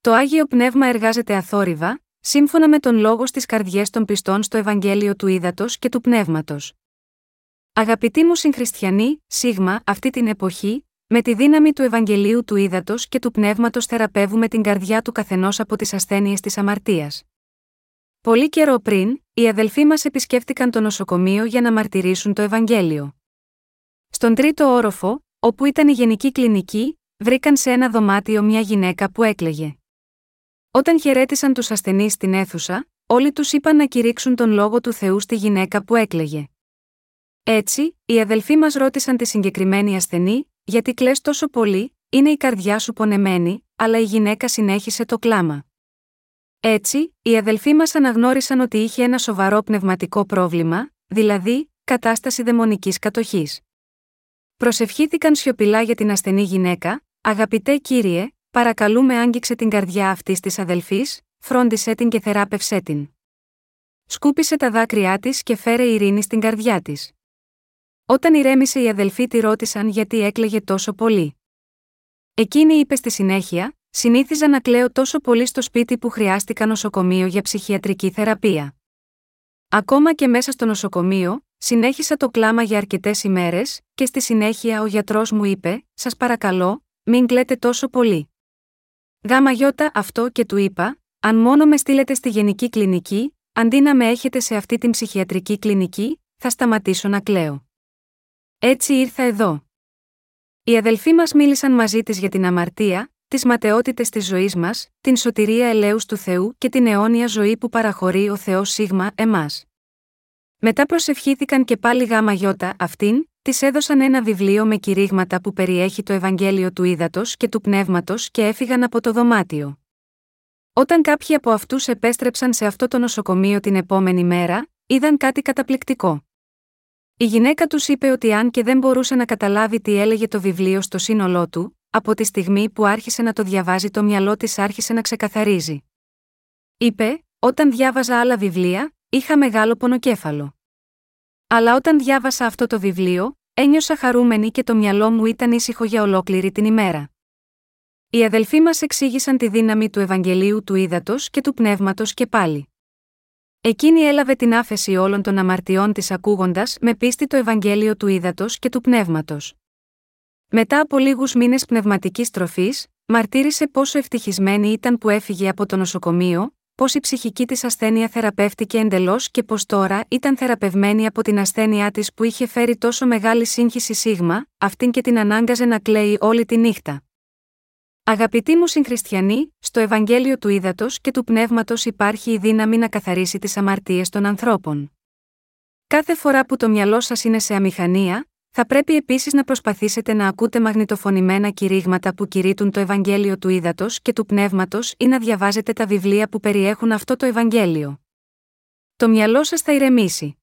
Το άγιο πνεύμα εργάζεται αθόρυβα, σύμφωνα με τον λόγο στις καρδιές των πιστών στο Ευαγγέλιο του Ήδατος και του Πνεύματος. Αγαπητοί μου συγχριστιανοί, σίγμα, αυτή την εποχή, με τη δύναμη του Ευαγγελίου του Ήδατος και του Πνεύματος θεραπεύουμε την καρδιά του καθενός από τις ασθένειες της αμαρτίας. Πολύ καιρό πριν, οι αδελφοί μας επισκέφτηκαν το νοσοκομείο για να μαρτυρήσουν το Ευαγγέλιο. Στον τρίτο όροφο, όπου ήταν η γενική κλινική, βρήκαν σε ένα δωμάτιο μια γυναίκα που έκλαιγε. Όταν χαιρέτησαν τους ασθενείς στην αίθουσα, όλοι τους είπαν να κηρύξουν τον λόγο του Θεού στη γυναίκα που έκλαιγε. Έτσι, οι αδελφοί μας ρώτησαν τη συγκεκριμένη ασθενή, γιατί κλε τόσο πολύ, είναι η καρδιά σου πονεμένη, αλλά η γυναίκα συνέχισε το κλάμα. Έτσι, οι αδελφοί μας αναγνώρισαν ότι είχε ένα σοβαρό πνευματικό πρόβλημα, δηλαδή, κατάσταση δαιμονικής κατοχής. Προσευχήθηκαν σιωπηλά για την ασθενή γυναίκα, αγαπητέ κύριε, παρακαλούμε άγγιξε την καρδιά αυτής της αδελφής, φρόντισε την και θεράπευσέ την. Σκούπισε τα δάκρυά της και φέρε ειρήνη στην καρδιά της. Όταν ηρέμησε οι αδελφοί τη ρώτησαν γιατί έκλαιγε τόσο πολύ. Εκείνη είπε στη συνέχεια: Συνήθιζα να κλαίω τόσο πολύ στο σπίτι που χρειάστηκα νοσοκομείο για ψυχιατρική θεραπεία. Ακόμα και μέσα στο νοσοκομείο, συνέχισα το κλάμα για αρκετές ημέρες, και στη συνέχεια ο γιατρός μου είπε: Σας παρακαλώ, μην κλαίτε τόσο πολύ. Γάμα γιώτα αυτό και του είπα: Αν μόνο με στείλετε στη γενική κλινική, αντί να με έχετε σε αυτή την ψυχιατρική κλινική, θα σταματήσω να κλαίω. Έτσι ήρθα εδώ. Οι αδελφοί μας μίλησαν μαζί της για την αμαρτία, τις ματαιότητες της ζωής μας, την σωτηρία ελέους του Θεού και την αιώνια ζωή που παραχωρεί ο Θεός Σίγμα εμάς. Μετά προσευχήθηκαν και πάλι γάμα γιώτα αυτήν, της έδωσαν ένα βιβλίο με κηρύγματα που περιέχει το Ευαγγέλιο του Ήδατος και του Πνεύματος και έφυγαν από το δωμάτιο. Όταν κάποιοι από αυτούς επέστρεψαν σε αυτό το νοσοκομείο την επόμενη μέρα, είδαν κάτι καταπληκτικό. Η γυναίκα τους είπε ότι αν και δεν μπορούσε να καταλάβει τι έλεγε το βιβλίο στο σύνολό του, από τη στιγμή που άρχισε να το διαβάζει το μυαλό της άρχισε να ξεκαθαρίζει. Είπε, όταν διάβαζα άλλα βιβλία, είχα μεγάλο πονοκέφαλο. Αλλά όταν διάβασα αυτό το βιβλίο, ένιωσα χαρούμενη και το μυαλό μου ήταν ήσυχο για ολόκληρη την ημέρα. Οι αδελφοί μας εξήγησαν τη δύναμη του Ευαγγελίου του Ήδατος και του Πνεύματος και πάλι. Εκείνη έλαβε την άφεση όλων των αμαρτιών της ακούγοντας με πίστη το Ευαγγέλιο του Ήδατος και του Πνεύματος. Μετά από λίγους μήνες πνευματικής τροφής, μαρτύρησε πόσο ευτυχισμένη ήταν που έφυγε από το νοσοκομείο, πω η ψυχική της ασθένεια θεραπεύτηκε εντελώς και πω τώρα ήταν θεραπευμένη από την ασθένειά της που είχε φέρει τόσο μεγάλη σύγχυση σίγμα, αυτήν και την ανάγκαζε να κλαίει όλη τη νύχτα. Αγαπητοί μου συγχριστιανοί, στο Ευαγγέλιο του Ήδατος και του Πνεύματος υπάρχει η δύναμη να καθαρίσει τις αμαρτίες των ανθρώπων. Κάθε φορά που το μυαλό σας είναι σε αμηχανία, θα πρέπει επίσης να προσπαθήσετε να ακούτε μαγνητοφωνημένα κηρύγματα που κηρύττουν το Ευαγγέλιο του Ήδατος και του Πνεύματος ή να διαβάζετε τα βιβλία που περιέχουν αυτό το Ευαγγέλιο. Το μυαλό σας θα ηρεμήσει.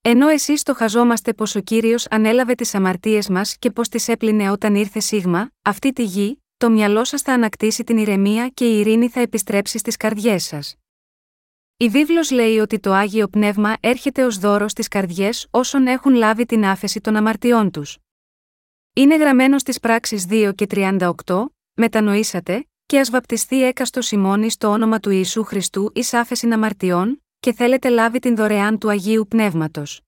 Ενώ εσείς το χαζόμαστε πως ο κύριος ανέλαβε τις αμαρτίες μας και πως τις έπλυνε όταν ήρθε σίγμα, αυτή τη γη, το μυαλό σας θα ανακτήσει την ηρεμία και η ειρήνη θα επιστρέψει στις καρδιές σας. Η βίβλος λέει ότι το Άγιο Πνεύμα έρχεται ως δώρος στις καρδιές όσων έχουν λάβει την άφεση των αμαρτιών τους. Είναι γραμμένο στις πράξεις 2 και 38, μετανοήσατε, και ας βαπτιστεί έκαστος Σιμώνη στο όνομα του Ιησού Χριστού εις άφεση αμαρτιών, και θέλετε λάβει την δωρεάν του Αγίου Πνεύματος.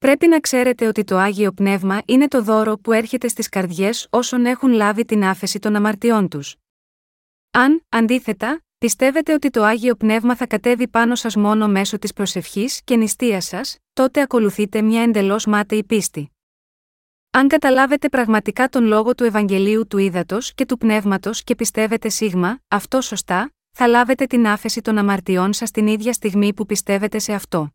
Πρέπει να ξέρετε ότι το Άγιο Πνεύμα είναι το δώρο που έρχεται στις καρδιές όσων έχουν λάβει την άφεση των αμαρτιών τους. Αν, αντίθετα, Πιστεύετε ότι το Άγιο Πνεύμα θα κατέβει πάνω σας μόνο μέσω της προσευχής και νηστείας σας, τότε ακολουθείτε μια εντελώς μάταιη πίστη. Αν καταλάβετε πραγματικά τον λόγο του Ευαγγελίου του Ήδατος και του Πνεύματος και πιστεύετε σίγμα, αυτό σωστά, θα λάβετε την άφεση των αμαρτιών σας την ίδια στιγμή που πιστεύετε σε αυτό.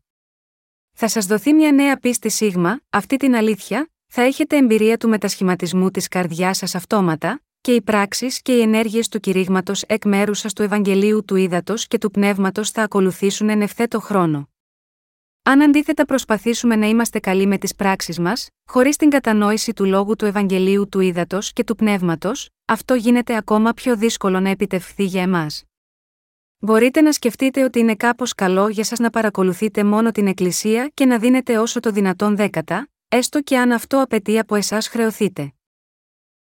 Θα σας δοθεί μια νέα πίστη σίγμα, αυτή την αλήθεια, θα έχετε εμπειρία του μετασχηματισμού της καρδιάς σας αυτόματα, και οι πράξεις και οι ενέργειες του κηρύγματος εκ μέρους σας του Ευαγγελίου του Ήδατος και του Πνεύματος θα ακολουθήσουν εν ευθέτω χρόνο. Αν αντίθετα προσπαθήσουμε να είμαστε καλοί με τις πράξεις μας, χωρίς την κατανόηση του λόγου του Ευαγγελίου του Ήδατος και του Πνεύματος, αυτό γίνεται ακόμα πιο δύσκολο να επιτευχθεί για εμάς. Μπορείτε να σκεφτείτε ότι είναι κάπως καλό για σας να παρακολουθείτε μόνο την Εκκλησία και να δίνετε όσο το δυνατόν δέκατα, έστω και αν αυτό απαιτεί από εσάς χρεωθείτε.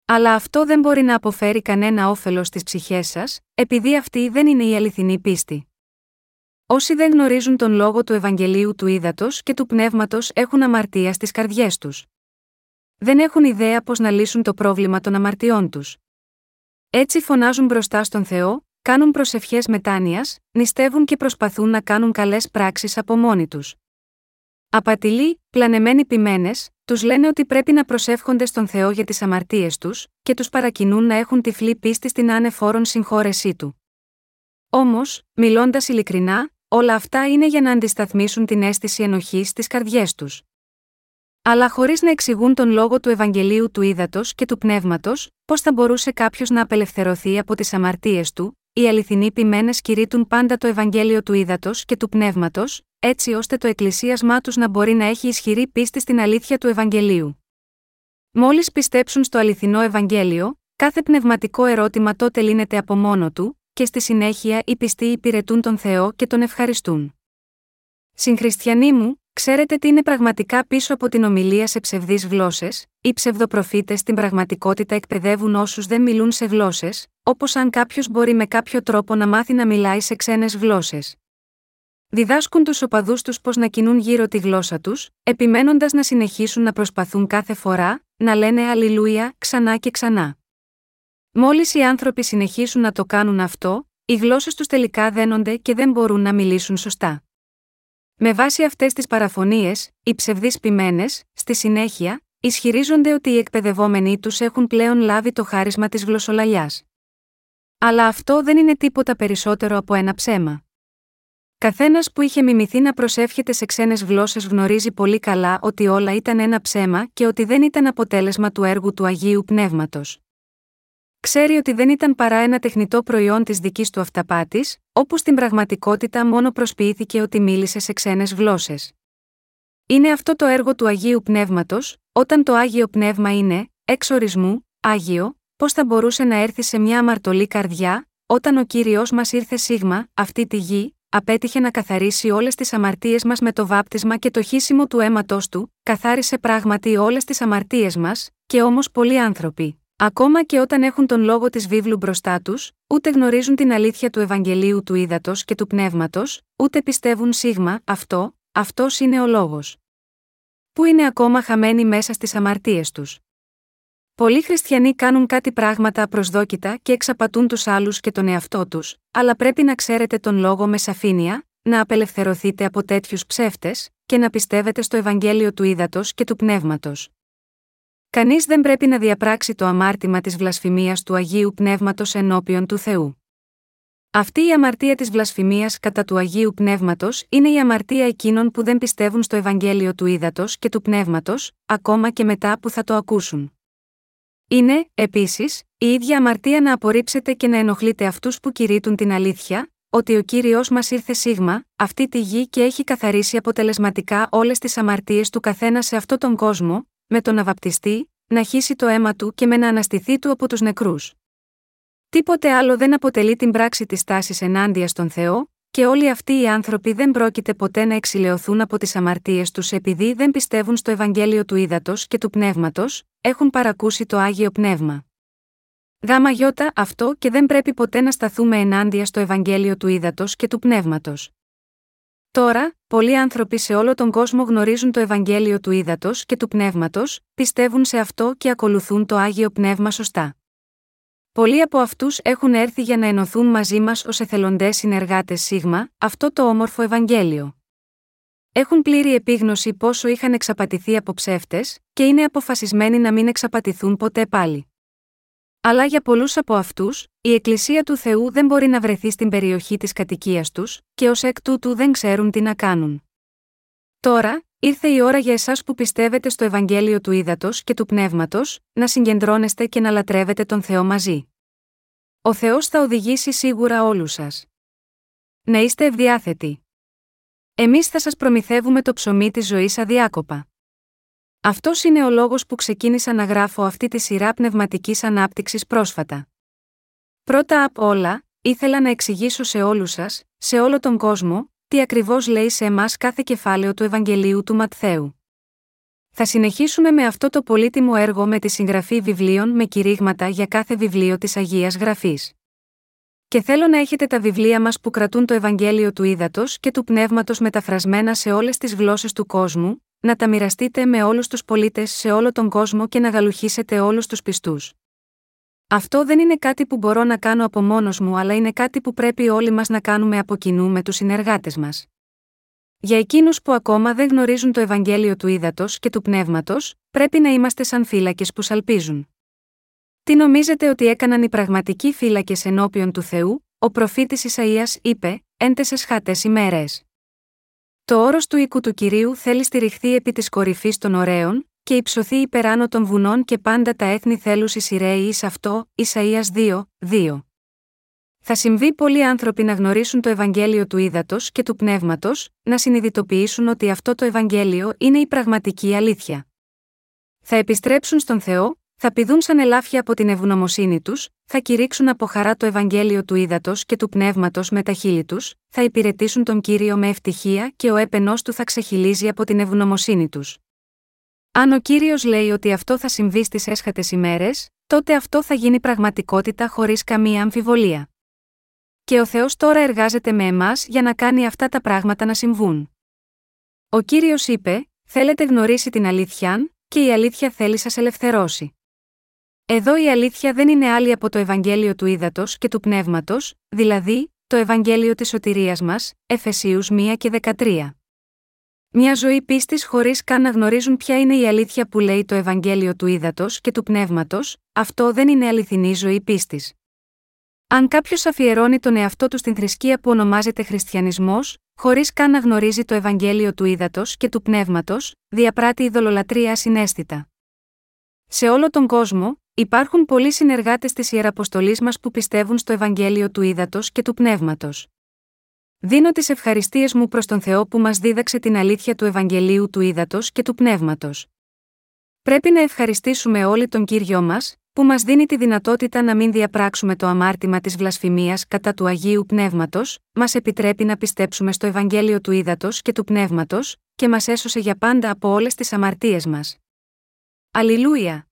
Αλλά αυτό δεν μπορεί να αποφέρει κανένα όφελος στις ψυχές σας, επειδή αυτή δεν είναι η αληθινή πίστη. Όσοι δεν γνωρίζουν τον λόγο του Ευαγγελίου του Ήδατος και του Πνεύματος έχουν αμαρτία στις καρδιές τους. Δεν έχουν ιδέα πώς να λύσουν το πρόβλημα των αμαρτιών τους. Έτσι φωνάζουν μπροστά στον Θεό, κάνουν προσευχές μετάνοιας, νηστεύουν και προσπαθούν να κάνουν καλές πράξεις από μόνοι τους. Απατηλοί, πλανεμένοι ποιμένες, τους λένε ότι πρέπει να προσεύχονται στον Θεό για τις αμαρτίες τους, και τους παρακινούν να έχουν τυφλή πίστη στην άνεφόρον συγχώρεσή του. Όμως, μιλώντας ειλικρινά, όλα αυτά είναι για να αντισταθμίσουν την αίσθηση ενοχής στις καρδιές τους. Αλλά χωρίς να εξηγούν τον λόγο του Ευαγγελίου του Ήδατος και του Πνεύματος, πώς θα μπορούσε κάποιος να απελευθερωθεί από τις αμαρτίες του, οι αληθινοί ποιμένες κηρύττουν πάντα το Ευαγγέλιο του Ήδατος και του Πνεύματος, έτσι ώστε το εκκλησίασμά τους να μπορεί να έχει ισχυρή πίστη στην αλήθεια του Ευαγγελίου. Μόλις πιστέψουν στο αληθινό Ευαγγέλιο, κάθε πνευματικό ερώτημα τότε λύνεται από μόνο του, και στη συνέχεια οι πιστοί υπηρετούν τον Θεό και τον ευχαριστούν. Συγχριστιανοί μου, ξέρετε τι είναι πραγματικά πίσω από την ομιλία σε ψευδείς γλώσσες, οι ψευδοπροφήτες στην πραγματικότητα εκπαιδεύουν όσους δεν μιλούν σε γλώσσες, όπως αν κάποιος μπορεί με κάποιο τρόπο να μάθει να μιλάει σε ξένες γλώσσες. Διδάσκουν τους οπαδούς τους πώς να κινούν γύρω τη γλώσσα τους, επιμένοντας να συνεχίσουν να προσπαθούν κάθε φορά, να λένε Αλληλούια ξανά και ξανά. Μόλις οι άνθρωποι συνεχίσουν να το κάνουν αυτό, οι γλώσσες τους τελικά δένονται και δεν μπορούν να μιλήσουν σωστά. Με βάση αυτές τις παραφωνίε, οι ψευδείς ποιμένες, στη συνέχεια, ισχυρίζονται ότι οι εκπαιδευόμενοι τους έχουν πλέον λάβει το χάρισμα της γλωσσολαλιάς. Αλλά αυτό δεν είναι τίποτα περισσότερο από ένα ψέμα. Καθένας που είχε μιμηθεί να προσεύχεται σε ξένες γλώσσες γνωρίζει πολύ καλά ότι όλα ήταν ένα ψέμα και ότι δεν ήταν αποτέλεσμα του έργου του Αγίου Πνεύματος. Ξέρει ότι δεν ήταν παρά ένα τεχνητό προϊόν της δικής του αυταπάτης, όπου στην πραγματικότητα μόνο προσποιήθηκε ότι μίλησε σε ξένες γλώσσες. Είναι αυτό το έργο του Αγίου Πνεύματος, όταν το Άγιο Πνεύμα είναι, εξ ορισμού, Άγιο, πώς θα μπορούσε να έρθει σε μια αμαρτωλή καρδιά, όταν ο κύριος μας ήρθε σίγμα, αυτή τη γη, απέτυχε να καθαρίσει όλες τις αμαρτίες μας με το βάπτισμα και το χύσιμο του αίματό του, καθάρισε πράγματι όλες τις αμαρτίες μας, και όμως πολλοί άνθρωποι, ακόμα και όταν έχουν τον λόγο της βίβλου μπροστά τους, ούτε γνωρίζουν την αλήθεια του Ευαγγελίου του Ήδατος και του Πνεύματος, ούτε πιστεύουν σίγμα, αυτό, αυτός είναι ο λόγος. Που είναι ακόμα χαμένοι μέσα στις αμαρτίες τους; Πολλοί χριστιανοί κάνουν κάτι πράγματα απροσδόκητα και εξαπατούν τους άλλους και τον εαυτό τους, αλλά πρέπει να ξέρετε τον λόγο με σαφήνεια, να απελευθερωθείτε από τέτοιους ψεύτες και να πιστεύετε στο Ευαγγέλιο του Ήδατος και του Πνεύματος. Κανείς δεν πρέπει να διαπράξει το αμάρτημα της βλασφημίας του Αγίου Πνεύματος ενώπιον του Θεού. Αυτή η αμαρτία της βλασφημίας κατά του Αγίου Πνεύματος είναι η αμαρτία εκείνων που δεν πιστεύουν στο Ευαγγέλιο του Ήδατος και του Πνεύματος, ακόμα και μετά που θα το ακούσουν. Είναι, επίσης, η ίδια αμαρτία να απορρίψετε και να ενοχλείτε αυτούς που κηρύττουν την αλήθεια, ότι ο κύριος μας ήρθε σίγμα, αυτή τη γη και έχει καθαρίσει αποτελεσματικά όλες τις αμαρτίες του καθένα σε αυτόν τον κόσμο, με τον να βαπτιστεί, να χύσει το αίμα του και με να αναστηθεί του από τους νεκρούς. Τίποτε άλλο δεν αποτελεί την πράξη της τάσης ενάντια στον Θεό, και όλοι αυτοί οι άνθρωποι δεν πρόκειται ποτέ να εξηλαιωθούν από τις αμαρτίες τους επειδή δεν πιστεύουν στο Ευαγγέλιο του Ήδατος και του Πνεύματος, έχουν παρακούσει το άγιο πνεύμα. Γάμα γιώτα αυτό και δεν πρέπει ποτέ να σταθούμε ενάντια στο Ευαγγέλιο του Ήδατος και του Πνεύματος. Τώρα, πολλοί άνθρωποι σε όλο τον κόσμο γνωρίζουν το Ευαγγέλιο του Ήδατος και του Πνεύματος, πιστεύουν σε αυτό και ακολουθούν το άγιο πνεύμα σωστά. Πολλοί από αυτούς έχουν έρθει για να ενωθούν μαζί μας ως εθελοντές συνεργάτες Σίγμα, αυτό το όμορφο Ευαγγέλιο. Έχουν πλήρη επίγνωση πόσο είχαν εξαπατηθεί από ψεύτες, και είναι αποφασισμένοι να μην εξαπατηθούν ποτέ πάλι. Αλλά για πολλούς από αυτούς, η Εκκλησία του Θεού δεν μπορεί να βρεθεί στην περιοχή της κατοικίας τους, και ως εκ τούτου δεν ξέρουν τι να κάνουν. Τώρα, ήρθε η ώρα για εσάς που πιστεύετε στο Ευαγγέλιο του Ήδατος και του Πνεύματος, να συγκεντρώνεστε και να λατρεύετε τον Θεό μαζί. Ο Θεός θα οδηγήσει σίγουρα όλους σας. Να είστε ευδιάθετοι. Εμείς θα σας προμηθεύουμε το ψωμί της ζωής αδιάκοπα. Αυτός είναι ο λόγος που ξεκίνησα να γράφω αυτή τη σειρά πνευματικής ανάπτυξης πρόσφατα. Πρώτα απ' όλα, ήθελα να εξηγήσω σε όλους σας, σε όλο τον κόσμο, τι ακριβώς λέει σε εμάς κάθε κεφάλαιο του Ευαγγελίου του Ματθαίου. Θα συνεχίσουμε με αυτό το πολύτιμο έργο με τη συγγραφή βιβλίων με κηρύγματα για κάθε βιβλίο της Αγίας Γραφής. Και θέλω να έχετε τα βιβλία μας που κρατούν το Ευαγγέλιο του Ήδατος και του Πνεύματος μεταφρασμένα σε όλες τις γλώσσες του κόσμου, να τα μοιραστείτε με όλους τους πολίτες σε όλο τον κόσμο και να γαλουχίσετε όλους τους πιστούς. Αυτό δεν είναι κάτι που μπορώ να κάνω από μόνος μου, αλλά είναι κάτι που πρέπει όλοι μας να κάνουμε από κοινού με τους συνεργάτες μας. Για εκείνους που ακόμα δεν γνωρίζουν το Ευαγγέλιο του Ήδατος και του Πνεύματος, πρέπει να είμαστε σαν φύλακες που σαλπίζουν. Τι νομίζετε ότι έκαναν οι πραγματικοί φύλακες ενώπιον του Θεού, ο προφήτης Ισαΐας είπε, έντεσε χάτε ημέρες. Το όρος του οίκου του κυρίου θέλει στηριχθεί επί της κορυφής των ωραίων, και υψωθεί υπεράνω των βουνών και πάντα τα έθνη θέλουν σειραίοι εις αυτό, Ισαΐας 2, 2. Θα συμβεί πολλοί άνθρωποι να γνωρίσουν το Ευαγγέλιο του ύδατο και του πνεύματος, να συνειδητοποιήσουν ότι αυτό το Ευαγγέλιο είναι η πραγματική αλήθεια. Θα επιστρέψουν στον Θεό, θα πηδούν σαν ελάφια από την ευγνωμοσύνη τους, θα κηρύξουν από χαρά το Ευαγγέλιο του ύδατος και του πνεύματος με τα χείλη τους, θα υπηρετήσουν τον κύριο με ευτυχία και ο έπαινός του θα ξεχυλίζει από την ευγνωμοσύνη τους. Αν ο κύριος λέει ότι αυτό θα συμβεί στις έσχατες ημέρες, τότε αυτό θα γίνει πραγματικότητα χωρίς καμία αμφιβολία. Και ο Θεός τώρα εργάζεται με εμάς για να κάνει αυτά τα πράγματα να συμβούν. Ο κύριος είπε: Θέλετε γνωρίσει την αλήθεια, και η αλήθεια θέλει σας ελευθερώσει. Εδώ η αλήθεια δεν είναι άλλη από το Ευαγγέλιο του Ήδατος και του Πνεύματος, δηλαδή, το Ευαγγέλιο της σωτηρίας μας, Εφεσίους 1 και 13. Μια ζωή πίστης χωρίς καν να γνωρίζουν ποια είναι η αλήθεια που λέει το Ευαγγέλιο του Ήδατος και του Πνεύματος, αυτό δεν είναι αληθινή ζωή πίστης. Αν κάποιος αφιερώνει τον εαυτό του στην θρησκεία που ονομάζεται Χριστιανισμός, χωρίς καν να γνωρίζει το Ευαγγέλιο του Ήδατος και του Πνεύματος, διαπράττει ειδωλολατρία ασυναίσθητα. Σε όλο τον κόσμο, υπάρχουν πολλοί συνεργάτες της ιεραποστολής μας που πιστεύουν στο Ευαγγέλιο του Ήδατος και του Πνεύματος. Δίνω τις ευχαριστίες μου προς τον Θεό που μας δίδαξε την αλήθεια του Ευαγγελίου του Ήδατος και του Πνεύματος. Πρέπει να ευχαριστήσουμε όλοι τον κύριο μας, που μας δίνει τη δυνατότητα να μην διαπράξουμε το αμάρτημα της βλασφημίας κατά του Αγίου Πνεύματος, μας επιτρέπει να πιστέψουμε στο Ευαγγέλιο του Ήδατος και του Πνεύματος, και μας έσωσε για πάντα από όλες τις αμαρτίες μας. Αλληλούια!